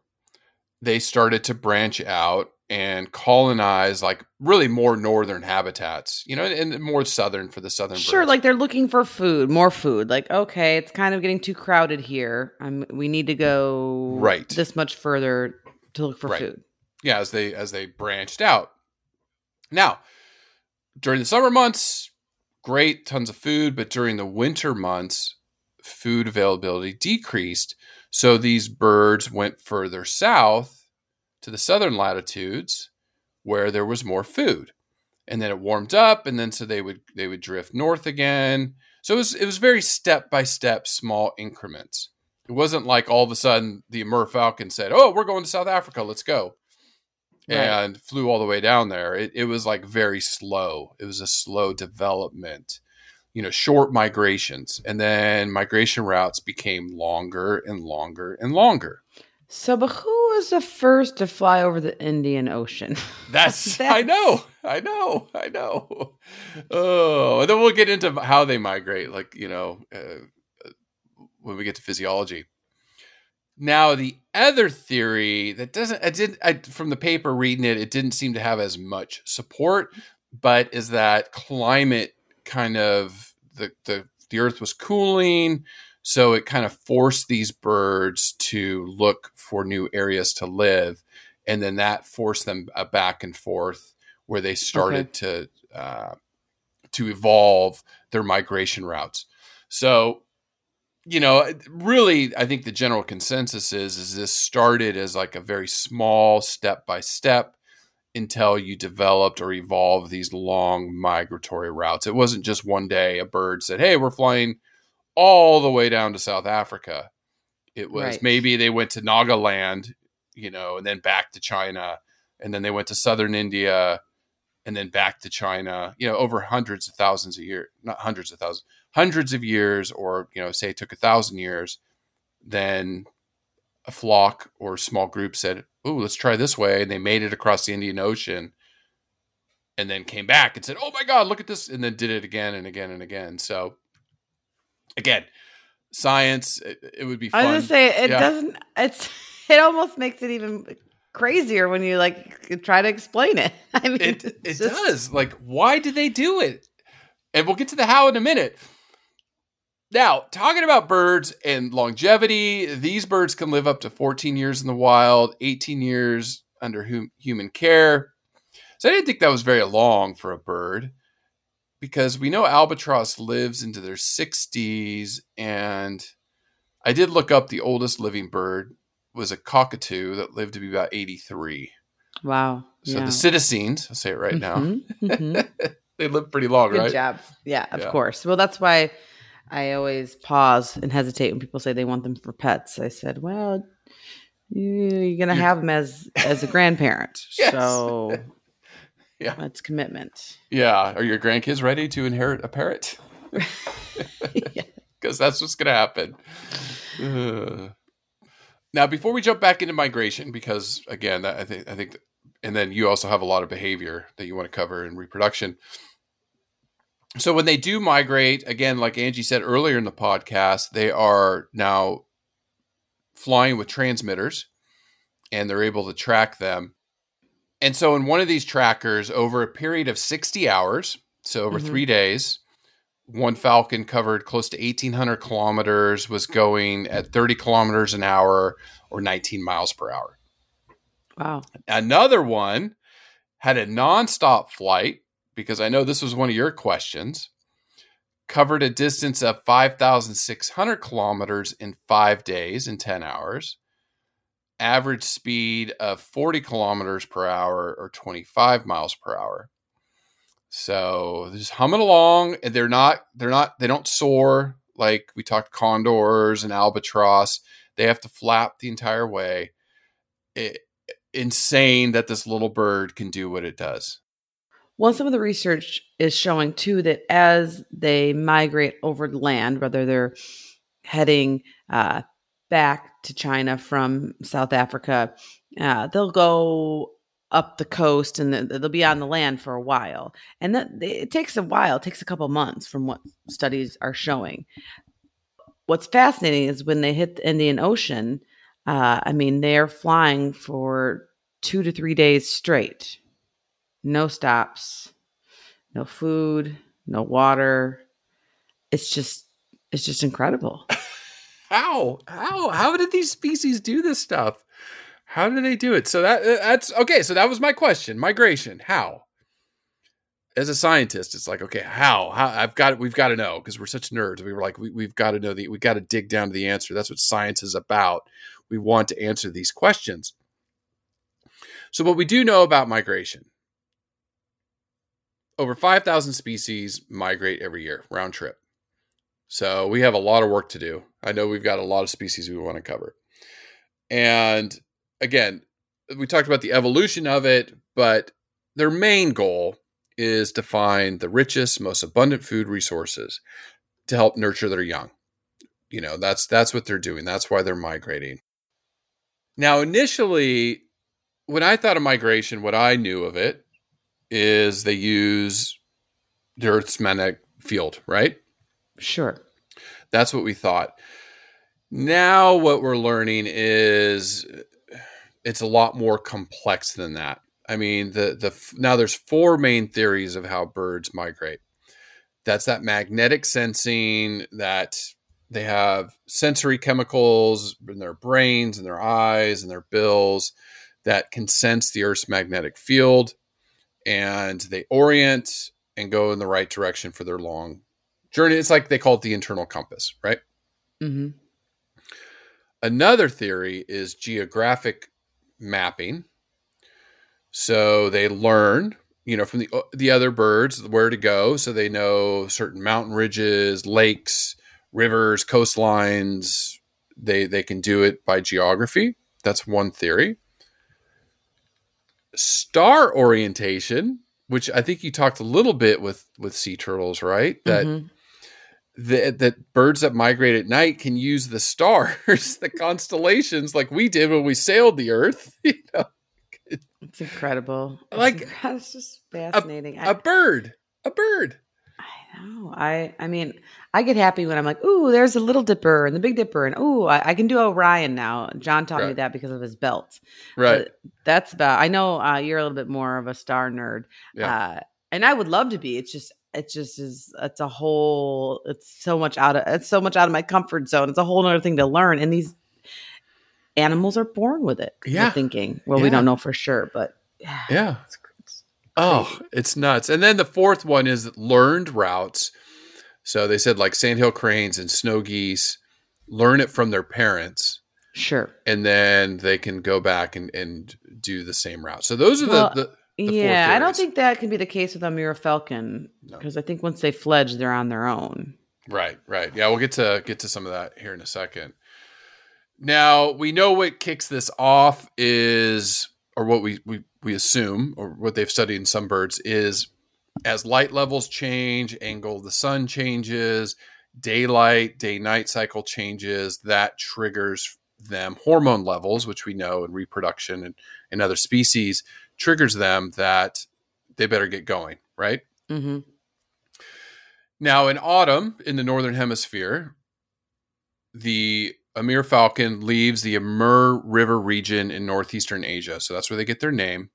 they started to branch out and colonize like really more northern habitats you know and more southern for the southern sure birds. like they're looking for food more food like okay it's kind of getting too crowded here. I'm, we need to go right. this much further to look for right. food yeah as they as they branched out now during the summer months, great, tons of food, but during the winter months, food availability decreased. So these birds went further south to the southern latitudes where there was more food. And then it warmed up and then so they would they would drift north again. So it was it was very step by step small increments. It wasn't like all of a sudden the Amur Falcon said, "Oh, we're going to South Africa. Let's go." right. and flew all the way down there. It, it was like very slow. It was a slow development, you know, short migrations. And then migration routes became longer and longer and longer. So, but who was the first to fly over the Indian Ocean? That's, That's... I know, I know, I know. Oh, and then we'll get into how they migrate, like you know, uh, when we get to physiology. Now, the other theory that doesn't, I did, I, from the paper reading it, it didn't seem to have as much support, but is that climate kind of, the, the, the earth was cooling. So it kind of forced these birds to look for new areas to live. And then that forced them uh, back and forth where they started okay. to, uh, to evolve their migration routes. So you know, really, I think the general consensus is is this started as like a very small step by step until you developed or evolved these long migratory routes. It wasn't just one day a bird said, "Hey, we're flying all the way down to South Africa." It was right. maybe they went to Nagaland, you know, and then back to China, and then they went to southern India, and then back to China. You know, over hundreds of thousands a year, not hundreds of thousands, hundreds of years, or you know, say it took a thousand years, then a flock or small group said, "Oh, let's try this way," and they made it across the Indian Ocean, and then came back and said, "Oh my God, look at this!" and then did it again and again and again. So, again, science. It, it would be. Fun. I was gonna say it yeah. doesn't. It's it almost makes it even crazier when you like try to explain it. I mean, it, it just... does. Like, why did they do it? And we'll get to the how in a minute. Now, talking about birds and longevity, these birds can live up to 14 years in the wild, 18 years under hum- human care. So I didn't think that was very long for a bird because we know albatross lives into their 60s. And I did look up the oldest living bird was a cockatoo that lived to be about 83. Wow. So yeah. the citizens, I'll say it right mm-hmm, now, mm-hmm. they live pretty long, Good right? Good job. Yeah, of yeah. course. Well, that's why I always pause and hesitate when people say they want them for pets. I said, well, you're gonna have them as as a grandparent, yes. so yeah, that's commitment. Yeah, are your grandkids ready to inherit a parrot? Because that's what's gonna happen. Now, before we jump back into migration, because again, I think I think, and then you also have a lot of behavior that you want to cover in reproduction so when they do migrate, again, like Angie said earlier in the podcast, they are now flying with transmitters and they're able to track them. And so in one of these trackers, over a period of 60 hours, so over mm-hmm. three days, one falcon covered close to 1800 kilometers was going at 30 kilometers an hour or 19 miles per hour Wow. another one had a nonstop flight because i know this was one of your questions. Covered a distance of 5600 kilometers in five days in 10 hours. Average speed of 40 kilometers per hour or 25 miles per hour. So just humming along. And they're not they're not they don't soar like we talked condors and albatross. They have to flap the entire way. It, insane that this little bird can do what it does Well, some of the research is showing too that as they migrate over land, whether they're heading uh, back to China from South Africa, uh, they'll go up the coast and they'll be on the land for a while. And that it takes a while, it takes a couple months from what studies are showing. What's fascinating is when they hit the Indian Ocean, uh, I mean, they're flying for two to three days straight no stops, no food, no water. It's just it's just incredible. how? How? How did these species do this stuff? How do they do it? So that uh, that's okay so that was my question migration. How? As a scientist it's like okay how, how i've got we've got to know because we're such nerds. We were like we, we've got to know the we got to dig down to the answer. That's what science is about. We want to answer these questions. So what we do know about migration over 5000 species migrate every year round trip so we have a lot of work to do. I know we've got a lot of species we want to cover. And again, we talked about the evolution of it, but their main goal is to find the richest, most abundant food resources to help nurture their young. You know, that's that's what they're doing. That's why they're migrating. Now, initially, when I thought of migration, what I knew of it is they use the Earth's magnetic field, right? Sure. That's what we thought. Now, what we're learning is it's a lot more complex than that. I mean, the the now there's four main theories of how birds migrate. That's that magnetic sensing that they have sensory chemicals in their brains and their eyes and their bills that can sense the Earth's magnetic field and they orient and go in the right direction for their long journey. It's like they call it the internal compass, right? Mm-hmm. Another theory is geographic mapping. So they learn, you know, from the the other birds where to go, so they know certain mountain ridges, lakes, rivers, coastlines. They they can do it by geography. That's one theory. Star orientation, which I think you talked a little bit with with sea turtles, right? That Mm-hmm. that that birds that migrate at night can use the stars, the constellations, like we did when we sailed the Earth. You know, It's incredible. It's Like, inc- it's just fascinating. I a bird, a bird. I. I I mean, I get happy when I'm like, ooh, there's a little dipper and the big dipper, and ooh, I, I can do Orion now. John taught me that because of his belt. Right. But that's about. I know uh, you're a little bit more of a star nerd, Yeah. uh, and I would love to be. It's just, it just is. It's a whole. It's so much out of. It's so much out of my comfort zone. It's a whole other thing to learn, and these animals are born with it. Yeah. thinking. Well, we don't know for sure, but yeah, yeah. it's, it's Oh, it's nuts. And then the fourth one is learned routes. So they said like sandhill cranes and snow geese learn it from their parents sure. and then they can go back and, and do the same route. So those are Well, the, the the yeah, I don't think that can be the case with Amur Falcon No. because I think once they fledge, they're on their own. Right, right. Yeah, we'll get to get to some of that here in a second. Now we know what kicks this off is, or what we we we assume, or what they've studied in some birds is, as light levels change, angle of the sun changes, daylight day night cycle changes, that triggers them hormone levels, which we know in reproduction and in other species triggers them that they better get going. Right. hmm Now, in autumn in the northern hemisphere, the Amur falcon leaves the Amur River region in northeastern Asia. So that's where they get their name.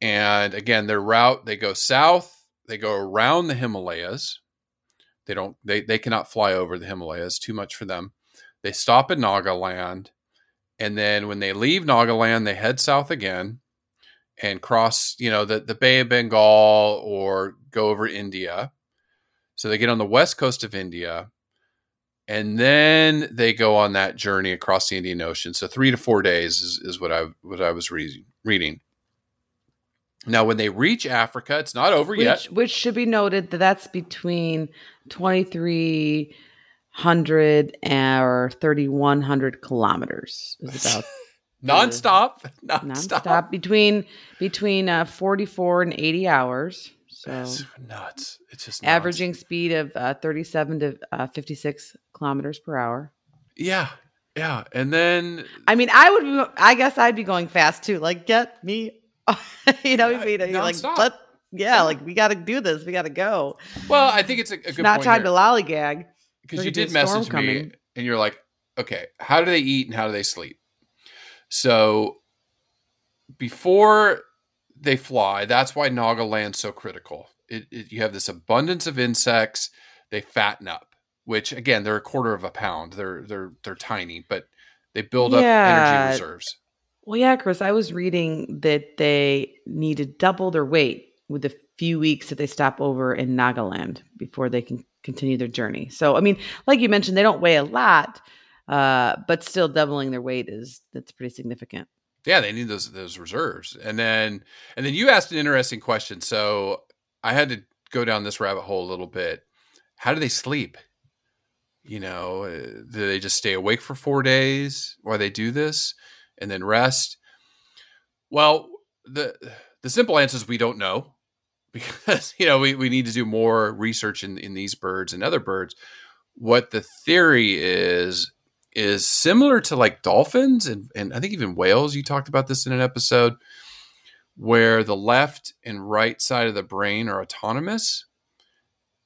And again, their route, they go south, they go around the Himalayas, They don't. They they cannot fly over the Himalayas. Too much for them. They stop in Nagaland, and then when they leave Nagaland, they head south again and cross, you know, the the Bay of Bengal or go over India. So they get on the west coast of India, and then they go on that journey across the Indian Ocean. So three to four days is, is what I what I was reading. Reading. Now, when they reach Africa, it's not over which, yet. Which should be noted that that's between twenty three hundred or thirty one hundred kilometers. Is about nonstop, nonstop, nonstop between between uh, forty four and eighty hours. So That's nuts. It's just nuts. averaging speed of uh, 37 to uh, 56 kilometers per hour. Yeah. Yeah. And then I mean, I would be, I guess I'd be going fast too. Like, get me, you know, Yeah, yeah, like, nonstop. let, yeah, like we got to do this. We got to go. well, I think it's a, a It's good not point time here, to lollygag. because you did message me and you're like, okay, how do they eat and how do they sleep? So before they fly, that's why Nagaland's so critical. It, it, you have this abundance of insects. They fatten up, which again, they're a quarter of a pound. They're they're they're tiny, but they build up energy reserves. Well, yeah, Chris, I was reading that they need to double their weight with the few weeks that they stop over in Nagaland before they can continue their journey. So, I mean, like you mentioned, they don't weigh a lot, uh, but still doubling their weight is that's pretty significant. Yeah, they need those those reserves. And then and then you asked an interesting question. So I had to go down this rabbit hole a little bit. How do they sleep? You know, uh, do they just stay awake for 4 days while they do this and then rest? Well, the the simple answer is we don't know because you know, we we need to do more research in in these birds and other birds. What the theory is is similar to like dolphins and, and I think even whales. You talked about this in an episode where the left and right side of the brain are autonomous.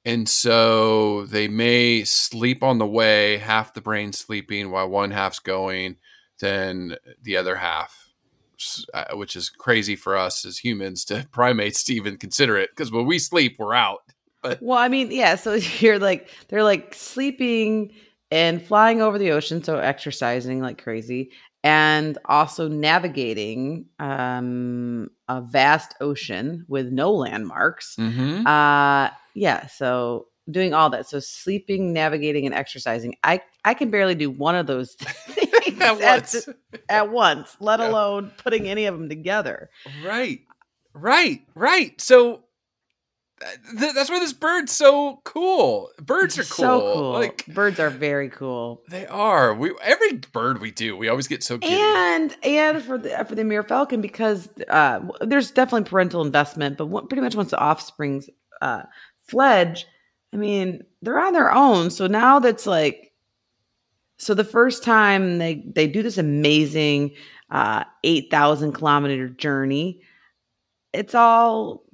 And so they may sleep on the way, half the brain sleeping while one half's going, then the other half, uh, which is crazy for us as humans to primates to even consider it. Because when we sleep, we're out. Well, I mean, yeah, so you're like they're like sleeping and flying over the ocean, so exercising like crazy and also navigating um a vast ocean with no landmarks. Mm-hmm. Uh yeah, so doing all that. So sleeping, navigating and exercising. I I can barely do one of those things At at, once. at once, let Yeah. alone putting any of them together. Right, right, right. So th- that's why this bird's so cool. Birds are cool. So cool. Like Birds are very cool. they are. We every bird we do, we always get so giddy. and and for the for the Amur Falcon because uh, there's definitely parental investment, but what, pretty much once the offsprings uh, fledge, I mean they're on their own. So now that's like, so the first time they they do this amazing uh, eight thousand kilometer journey, it's all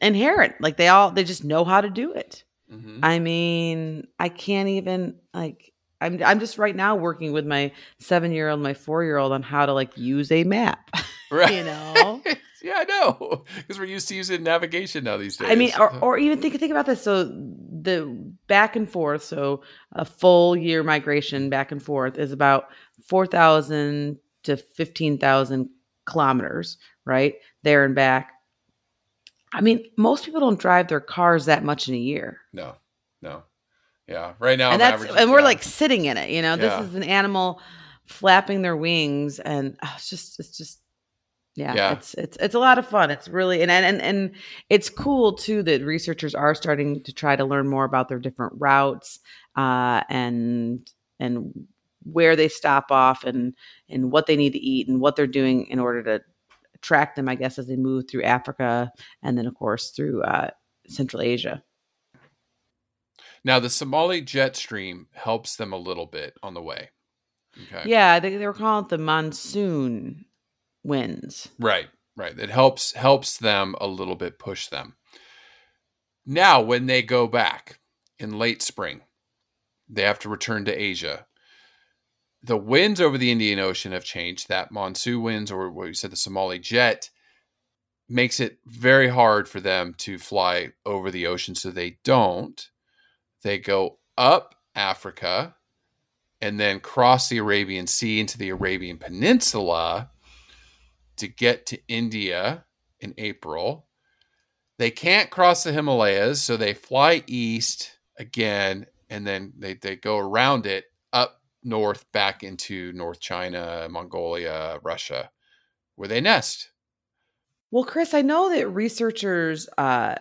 inherent. Like they all they just know how to do it. Mhm. I mean, I can't even like I'm I'm just right now working with my 7-year-old, my 4-year-old on how to like use a map. right. you know? yeah, I know. Because we're used to using navigation now these days. I mean, or, or even think think about this. So the back and forth, so a full year migration back and forth is about 4,000 to 15,000 kilometers, right? There and back. I mean, most people don't drive their cars that much in a year. no, no. Yeah, right now and I'm that's and we're yeah. like sitting in it you know Yeah. this is an animal flapping their wings and oh, it's just it's just yeah, Yeah. it's it's it's a lot of fun it's really and and and it's cool too that researchers are starting to try to learn more about their different routes uh and and where they stop off and and what they need to eat and what they're doing in order to track them i guess as they move through africa and then of course through uh central asia now the Somali jet stream helps them a little bit on the way. Okay. yeah they, they were calling it the monsoon winds Right, right. It helps helps them a little bit push them. Now, when they go back in late spring, they have to return to Asia. The winds over the Indian Ocean have changed. That monsoon winds, or what you said, the Somali jet, makes it very hard for them to fly over the ocean. So they don't. they go up Africa and then cross the Arabian Sea into the Arabian Peninsula to get to India in April. They can't cross the Himalayas, so they fly east again and then they, they go around it north back into North China, Mongolia, Russia, where they nest. Well, Chris, I know that researchers uh,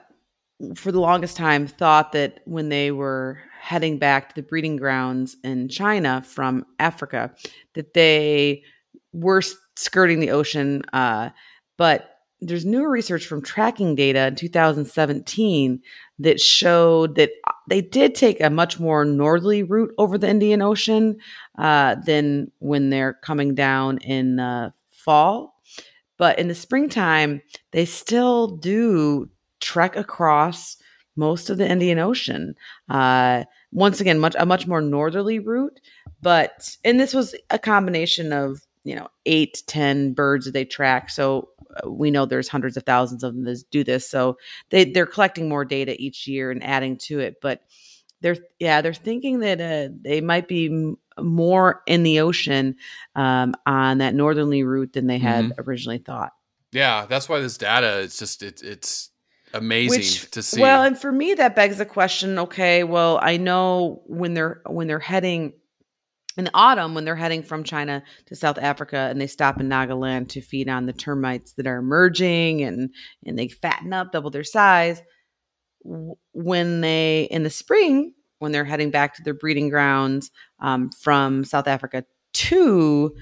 for the longest time thought that when they were heading back to the breeding grounds in China from Africa, that they were skirting the ocean. Uh, but there's newer research from tracking data in 2017 that showed that uh, they did take a much more northerly route over the Indian Ocean uh, than when they're coming down in the fall. But in the springtime, they still do trek across most of the Indian Ocean. Uh, once again, much a much more northerly route, but and this was a combination of you know eight ten birds that they track. So uh, we know there's hundreds of thousands of them that do this. So they they're collecting more data each year and adding to it. But they're yeah they're thinking that uh, they might be m- more in the ocean um, on that northerly route than they had mm-hmm. originally thought. Yeah, that's why this data it's just it, it's amazing Which, to see. Well, and for me that begs the question, okay, well, I know when they're when they're heading in the autumn when they're heading from China to South Africa and they stop in Nagaland to feed on the termites that are emerging and and they fatten up, double their size. When they in the spring, when they're heading back to their breeding grounds um, from South Africa to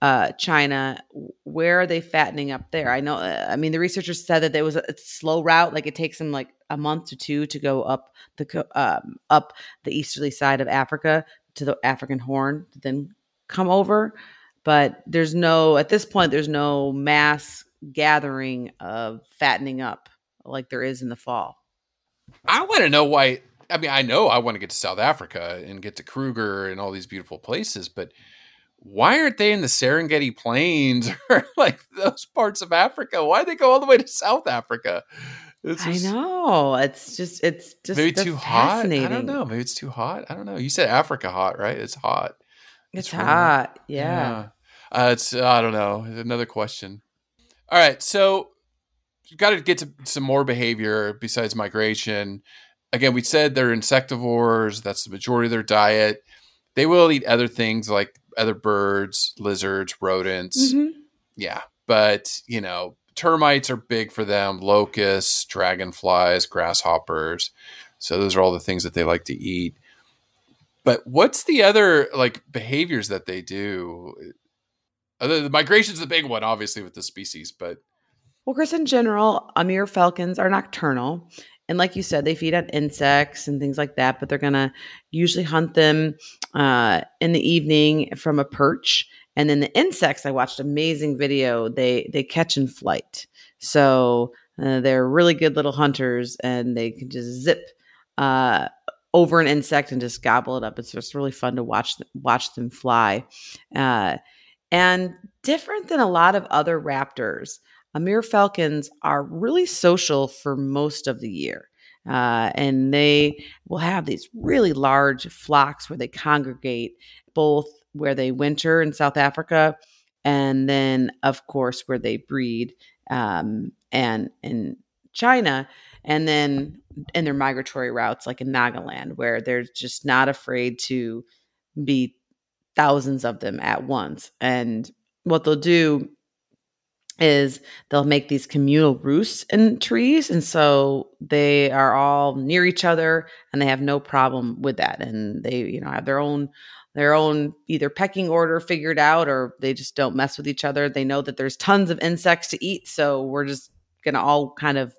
uh, China, where are they fattening up there? I know. Uh, I mean, the researchers said that there was a, slow route, like it takes them like a month to two to go up the um, up the easterly side of Africa to the African Horn, to then come over. But there's no at this point. There's no mass gathering of fattening up like there is in the fall. I want to know why. I mean, I know I want to get to South Africa and get to Kruger and all these beautiful places, but why aren't they in the Serengeti Plains or like those parts of Africa? Why do they go all the way to South Africa? Just, I know. It's just it's just maybe too hot. I don't know. Maybe it's too hot. I don't know. You said Africa hot, right? It's hot. It's, it's hot. Yeah. yeah. Uh, it's I don't know. Another question. All right, so you got to get to some more behavior besides migration. Again, we said they're insectivores. That's the majority of their diet. They will eat other things like other birds, lizards, rodents. Mm-hmm. Yeah, but you know, termites are big for them. Locusts, dragonflies, grasshoppers. So those are all the things that they like to eat. But what's the other like behaviors that they do? Other the migration's the big one, obviously, with the species, but well, Chris, in general, Amur falcons are nocturnal. And like you said, they feed on insects and things like that, but they're going to usually hunt them uh, in the evening from a perch. And then the insects, I watched amazing video. They they catch in flight, so uh, they're really good little hunters, and they can just zip uh, over an insect and just gobble it up. It's just really fun to watch watch them fly. Uh, and different than a lot of other raptors, Amur falcons are really social for most of the year. Uh, and they will have these really large flocks where they congregate both where they winter in South Africa and then of course where they breed um, and in China and then in their migratory routes like in Nagaland where they're just not afraid to be thousands of them at once. And what they'll do is they'll make these communal roosts in trees and so they are all near each other and they have no problem with that. And they you know have their own their own either pecking order figured out or they just don't mess with each other. They know that there's tons of insects to eat so we're just gonna all kind of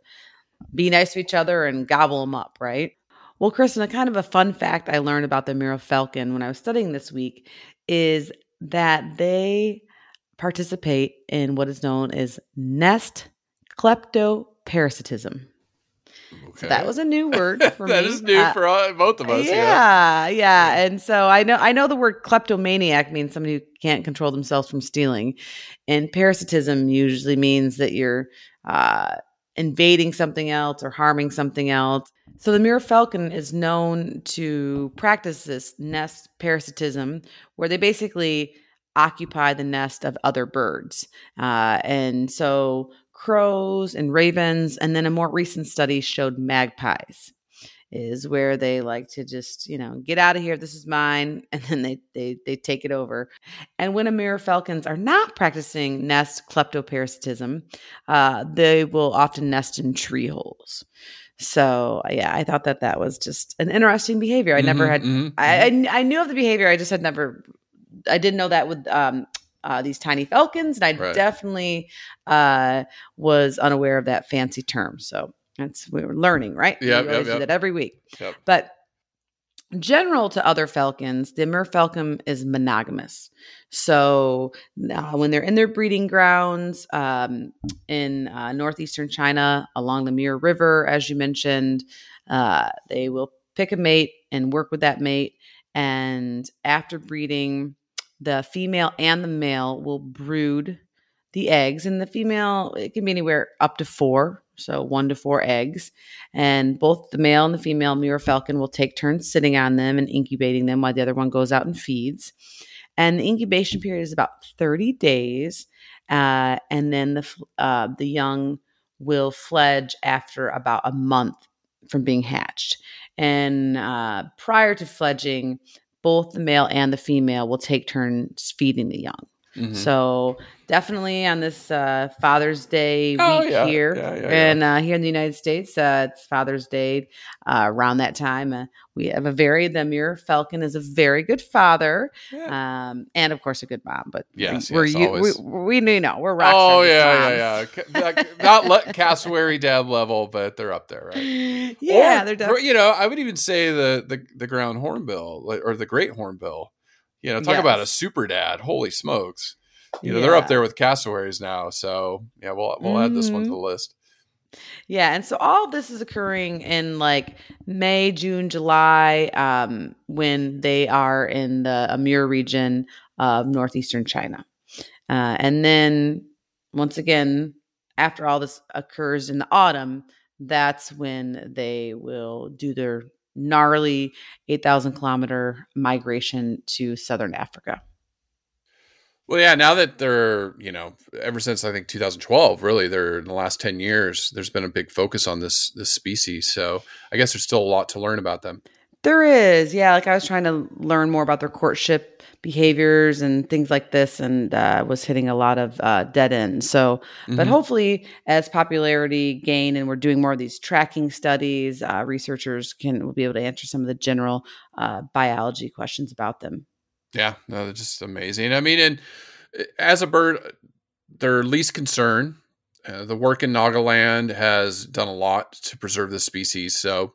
be nice to each other and gobble them up right? Well kristen a kind of a fun fact i learned about the Amur falcon when i was studying this week is that they participate in what is known as nest kleptoparasitism. Okay. So that was a new word for that me. That is new uh, for all, both of us. Yeah, yeah, yeah, And so I know I know the word kleptomaniac means somebody who can't control themselves from stealing, and parasitism usually means that you're uh, invading something else or harming something else. So the Amur falcon is known to practice this nest parasitism, where they basically occupy the nest of other birds. Uh, and so crows and ravens, and then a more recent study showed magpies is where they like to just you know get out of here this is mine and then they they they take it over and when amur falcons are not practicing nest kleptoparasitism uh, they will often nest in tree holes so yeah i thought that that was just an interesting behavior i mm-hmm, never had mm-hmm, I, mm-hmm. I, I knew of the behavior i just had never i didn't know that with um uh, these tiny falcons and i right. definitely uh, was unaware of that fancy term so that's we were learning, right? Yeah, yep, yep. that every week. Yep. But general to other falcons, the Amur falcon is monogamous. So uh, when they're in their breeding grounds um, in uh, northeastern China along the Amur River, as you mentioned, uh, they will pick a mate and work with that mate. And after breeding, the female and the male will brood the eggs. And the female, it can be anywhere up to four so one to four eggs. And both the male and the female Amur falcon will take turns sitting on them and incubating them while the other one goes out and feeds. And the incubation period is about 30 days. Uh, and then the, uh, the young will fledge after about a month from being hatched. And uh, prior to fledging, both the male and the female will take turns feeding the young. Mm-hmm. So definitely on this uh, Father's Day oh, week yeah. here, yeah, yeah, and uh, here in the United States, uh, it's Father's Day. Uh, around that time, uh, we have a very the Amur Falcon is a very good father, um, and of course a good mom. But yes, we're, yes, we, we, we know we're rock Oh yeah, yeah, yeah. Not let cassowary dad level, but they're up there, right? Yeah, or, they're definitely. You know, I would even say the the the ground hornbill or the great hornbill. You know, talk yes. about a super dad. Holy smokes you know yeah. they're up there with cassowaries now so yeah we'll we'll mm-hmm. add this one to the mm-hmm. list yeah and so all this is occurring in like may june july um, when they are in the amur region of northeastern china uh, and then once again after all this occurs in the autumn that's when they will do their gnarly 8000 kilometer migration to southern africa well, yeah. Now that they're, you know, ever since I think 2012, really, they're in the last 10 years, there's been a big focus on this this species. So I guess there's still a lot to learn about them. There is, yeah. Like I was trying to learn more about their courtship behaviors and things like this, and uh, was hitting a lot of uh, dead ends. So, mm-hmm. but hopefully, as popularity gain and we're doing more of these tracking studies, uh, researchers can will be able to answer some of the general uh, biology questions about them. Yeah, no, they're just amazing. I mean, and eh, as a bird, their least concern. Uh, the work in Nagaland has done a lot to preserve the species, so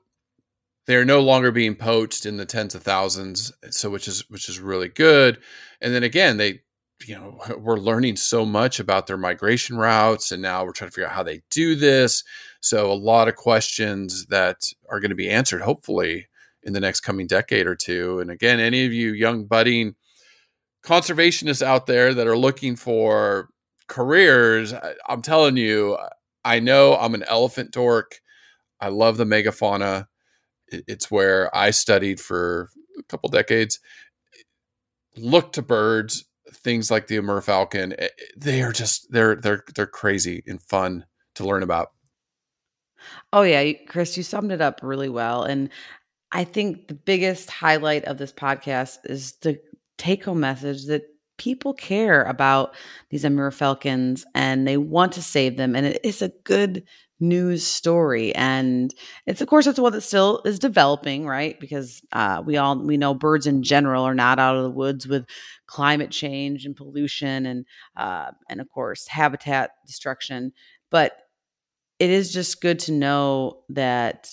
they are no longer being poached in the tens of thousands. So, which is which is really good. And then again, they, you know, we're learning so much about their migration routes, and now we're trying to figure out how they do this. So, a lot of questions that are going to be answered, hopefully, in the next coming decade or two. And again, any of you young budding conservationists out there that are looking for careers, I'm telling you, I know I'm an elephant dork. I love the megafauna. It's where I studied for a couple decades. Look to birds, things like the Amur falcon. Eh, they are just they're they're they're crazy and fun to learn about. Oh yeah, Chris, you summed it up really well. And I think the biggest highlight of this podcast is the take home message that people care about these Amur Falcons and they want to save them. And it is a good news story. And it's, of course, it's one that still is developing, right? Because uh, we all, we know birds in general are not out of the woods with climate change and pollution and, uh, and of course, habitat destruction. But it is just good to know that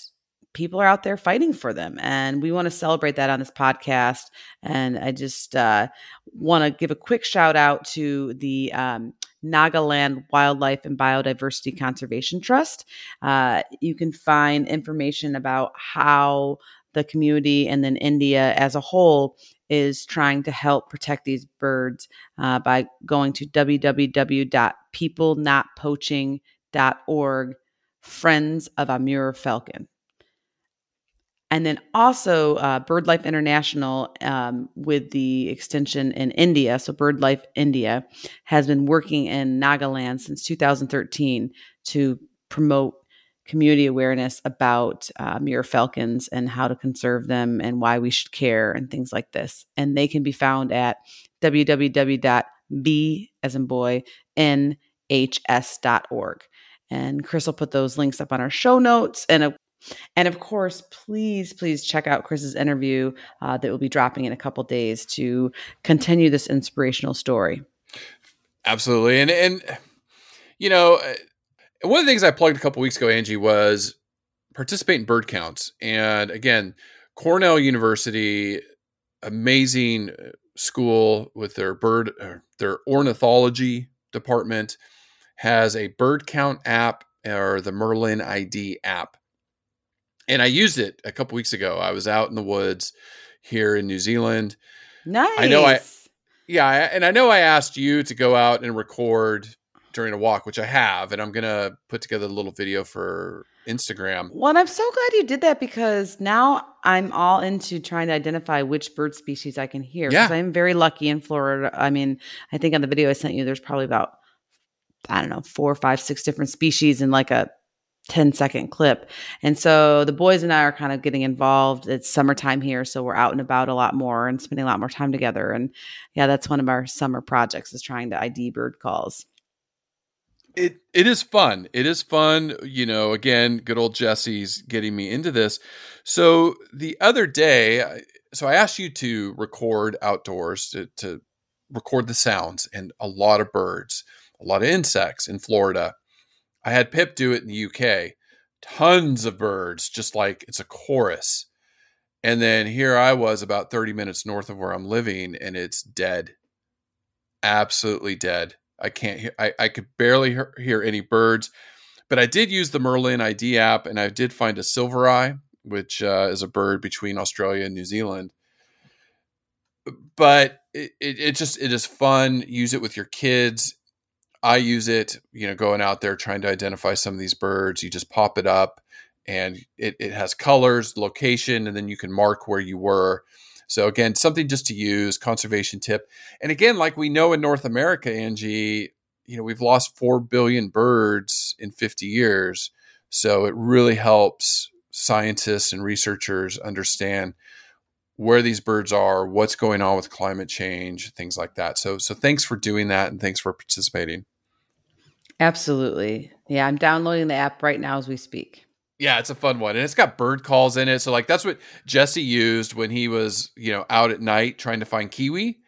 people are out there fighting for them. And we want to celebrate that on this podcast. And I just uh, want to give a quick shout out to the um, Nagaland Wildlife and Biodiversity Conservation Trust. Uh, you can find information about how the community and then India as a whole is trying to help protect these birds uh, by going to www.peoplenotpoaching.org friends of amur falcon And then also uh, BirdLife International um, with the extension in India. So BirdLife India has been working in Nagaland since 2013 to promote community awareness about uh, Amur falcons and how to conserve them and why we should care and things like this. And they can be found at www.b as in boy nhs.org. And Chris will put those links up on our show notes. And and of course, please, please check out Chris's interview uh, that will be dropping in a couple days to continue this inspirational story. Absolutely, and and you know, uh, one of the things I plugged a couple weeks ago, Angie, was participate in bird counts. And again, Cornell University, amazing uh, school with their bird, uh, their ornithology department has a bird count app or the Merlin ID app. And I used it a couple weeks ago. I was out in the woods here in New Zealand. Nice. I know I yeah, and I know I asked you to go out and record during a walk, which I have, and I'm gonna put together a little video for Instagram. Well, I'm so glad you did that because now I'm all into trying to identify which bird species I can hear. Yeah. I'm very lucky in Florida. I mean, I think on the video I sent you, there's probably about I don't know, four, five, six different species in like a 10 second clip. And so the boys and I are kind of getting involved. It's summertime here, so we're out and about a lot more and spending a lot more time together. And yeah, that's one of our summer projects is trying to ID bird calls. It it is fun. It is fun. You know, again, good old Jesse's getting me into this. So the other day, so I asked you to record outdoors to, to record the sounds and a lot of birds, a lot of insects in Florida. I had Pip do it in the UK. Tons of birds, just like it's a chorus. And then here I was about 30 minutes north of where I'm living, and it's dead. Absolutely dead. I can't hear, I, I could barely hear, hear any birds. But I did use the Merlin ID app, and I did find a silver eye, which uh, is a bird between Australia and New Zealand. But it, it, it just it is fun. Use it with your kids. I use it, you know, going out there trying to identify some of these birds. You just pop it up and it, it has colors, location, and then you can mark where you were. So again, something just to use, conservation tip. And again, like we know in North America, Angie, you know, we've lost 4 billion birds in 50 years. So it really helps scientists and researchers understand where these birds are, what's going on with climate change, things like that. So so thanks for doing that and thanks for participating. Absolutely. Yeah, I'm downloading the app right now as we speak. Yeah, it's a fun one. And it's got bird calls in it. So like that's what Jesse used when he was, you know, out at night trying to find kiwi.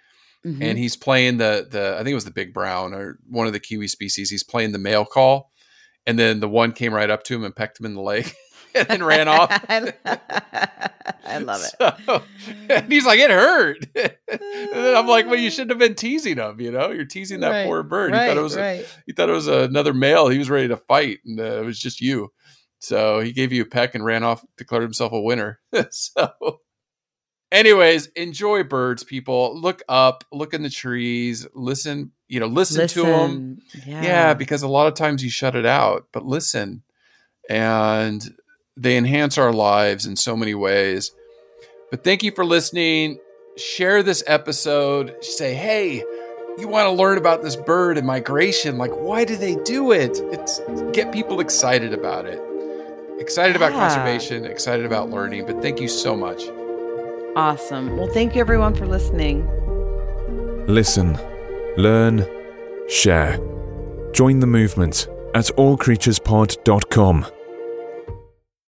Mhm. And he's playing the the I think it was the big brown or one of the kiwi species. He's playing the male call. And then the one came right up to him and pecked him in the leg and then ran off. I love it. So, and he's like, it hurt. and I'm like, well, you shouldn't have been teasing him. You know, you're teasing that Right, poor bird. he thought it was a, he thought it was another male. He was ready to fight, and uh, it was just you. So he gave you a peck and ran off, declared himself a winner. so, anyways, enjoy birds, people. Look up, look in the trees, listen. You know, listen, to them. Yeah. Yeah, because a lot of times you shut it out, but listen, and they enhance our lives in so many ways. But thank you for listening. Share this episode. Say, hey, you want to learn about this bird and migration? Like, why do they do it? It's get people excited about it. Excited about Yeah. conservation, excited about learning. But thank you so much. awesome. Well, thank you everyone for listening. Listen, learn, share. Join the movement at allcreaturespod.com.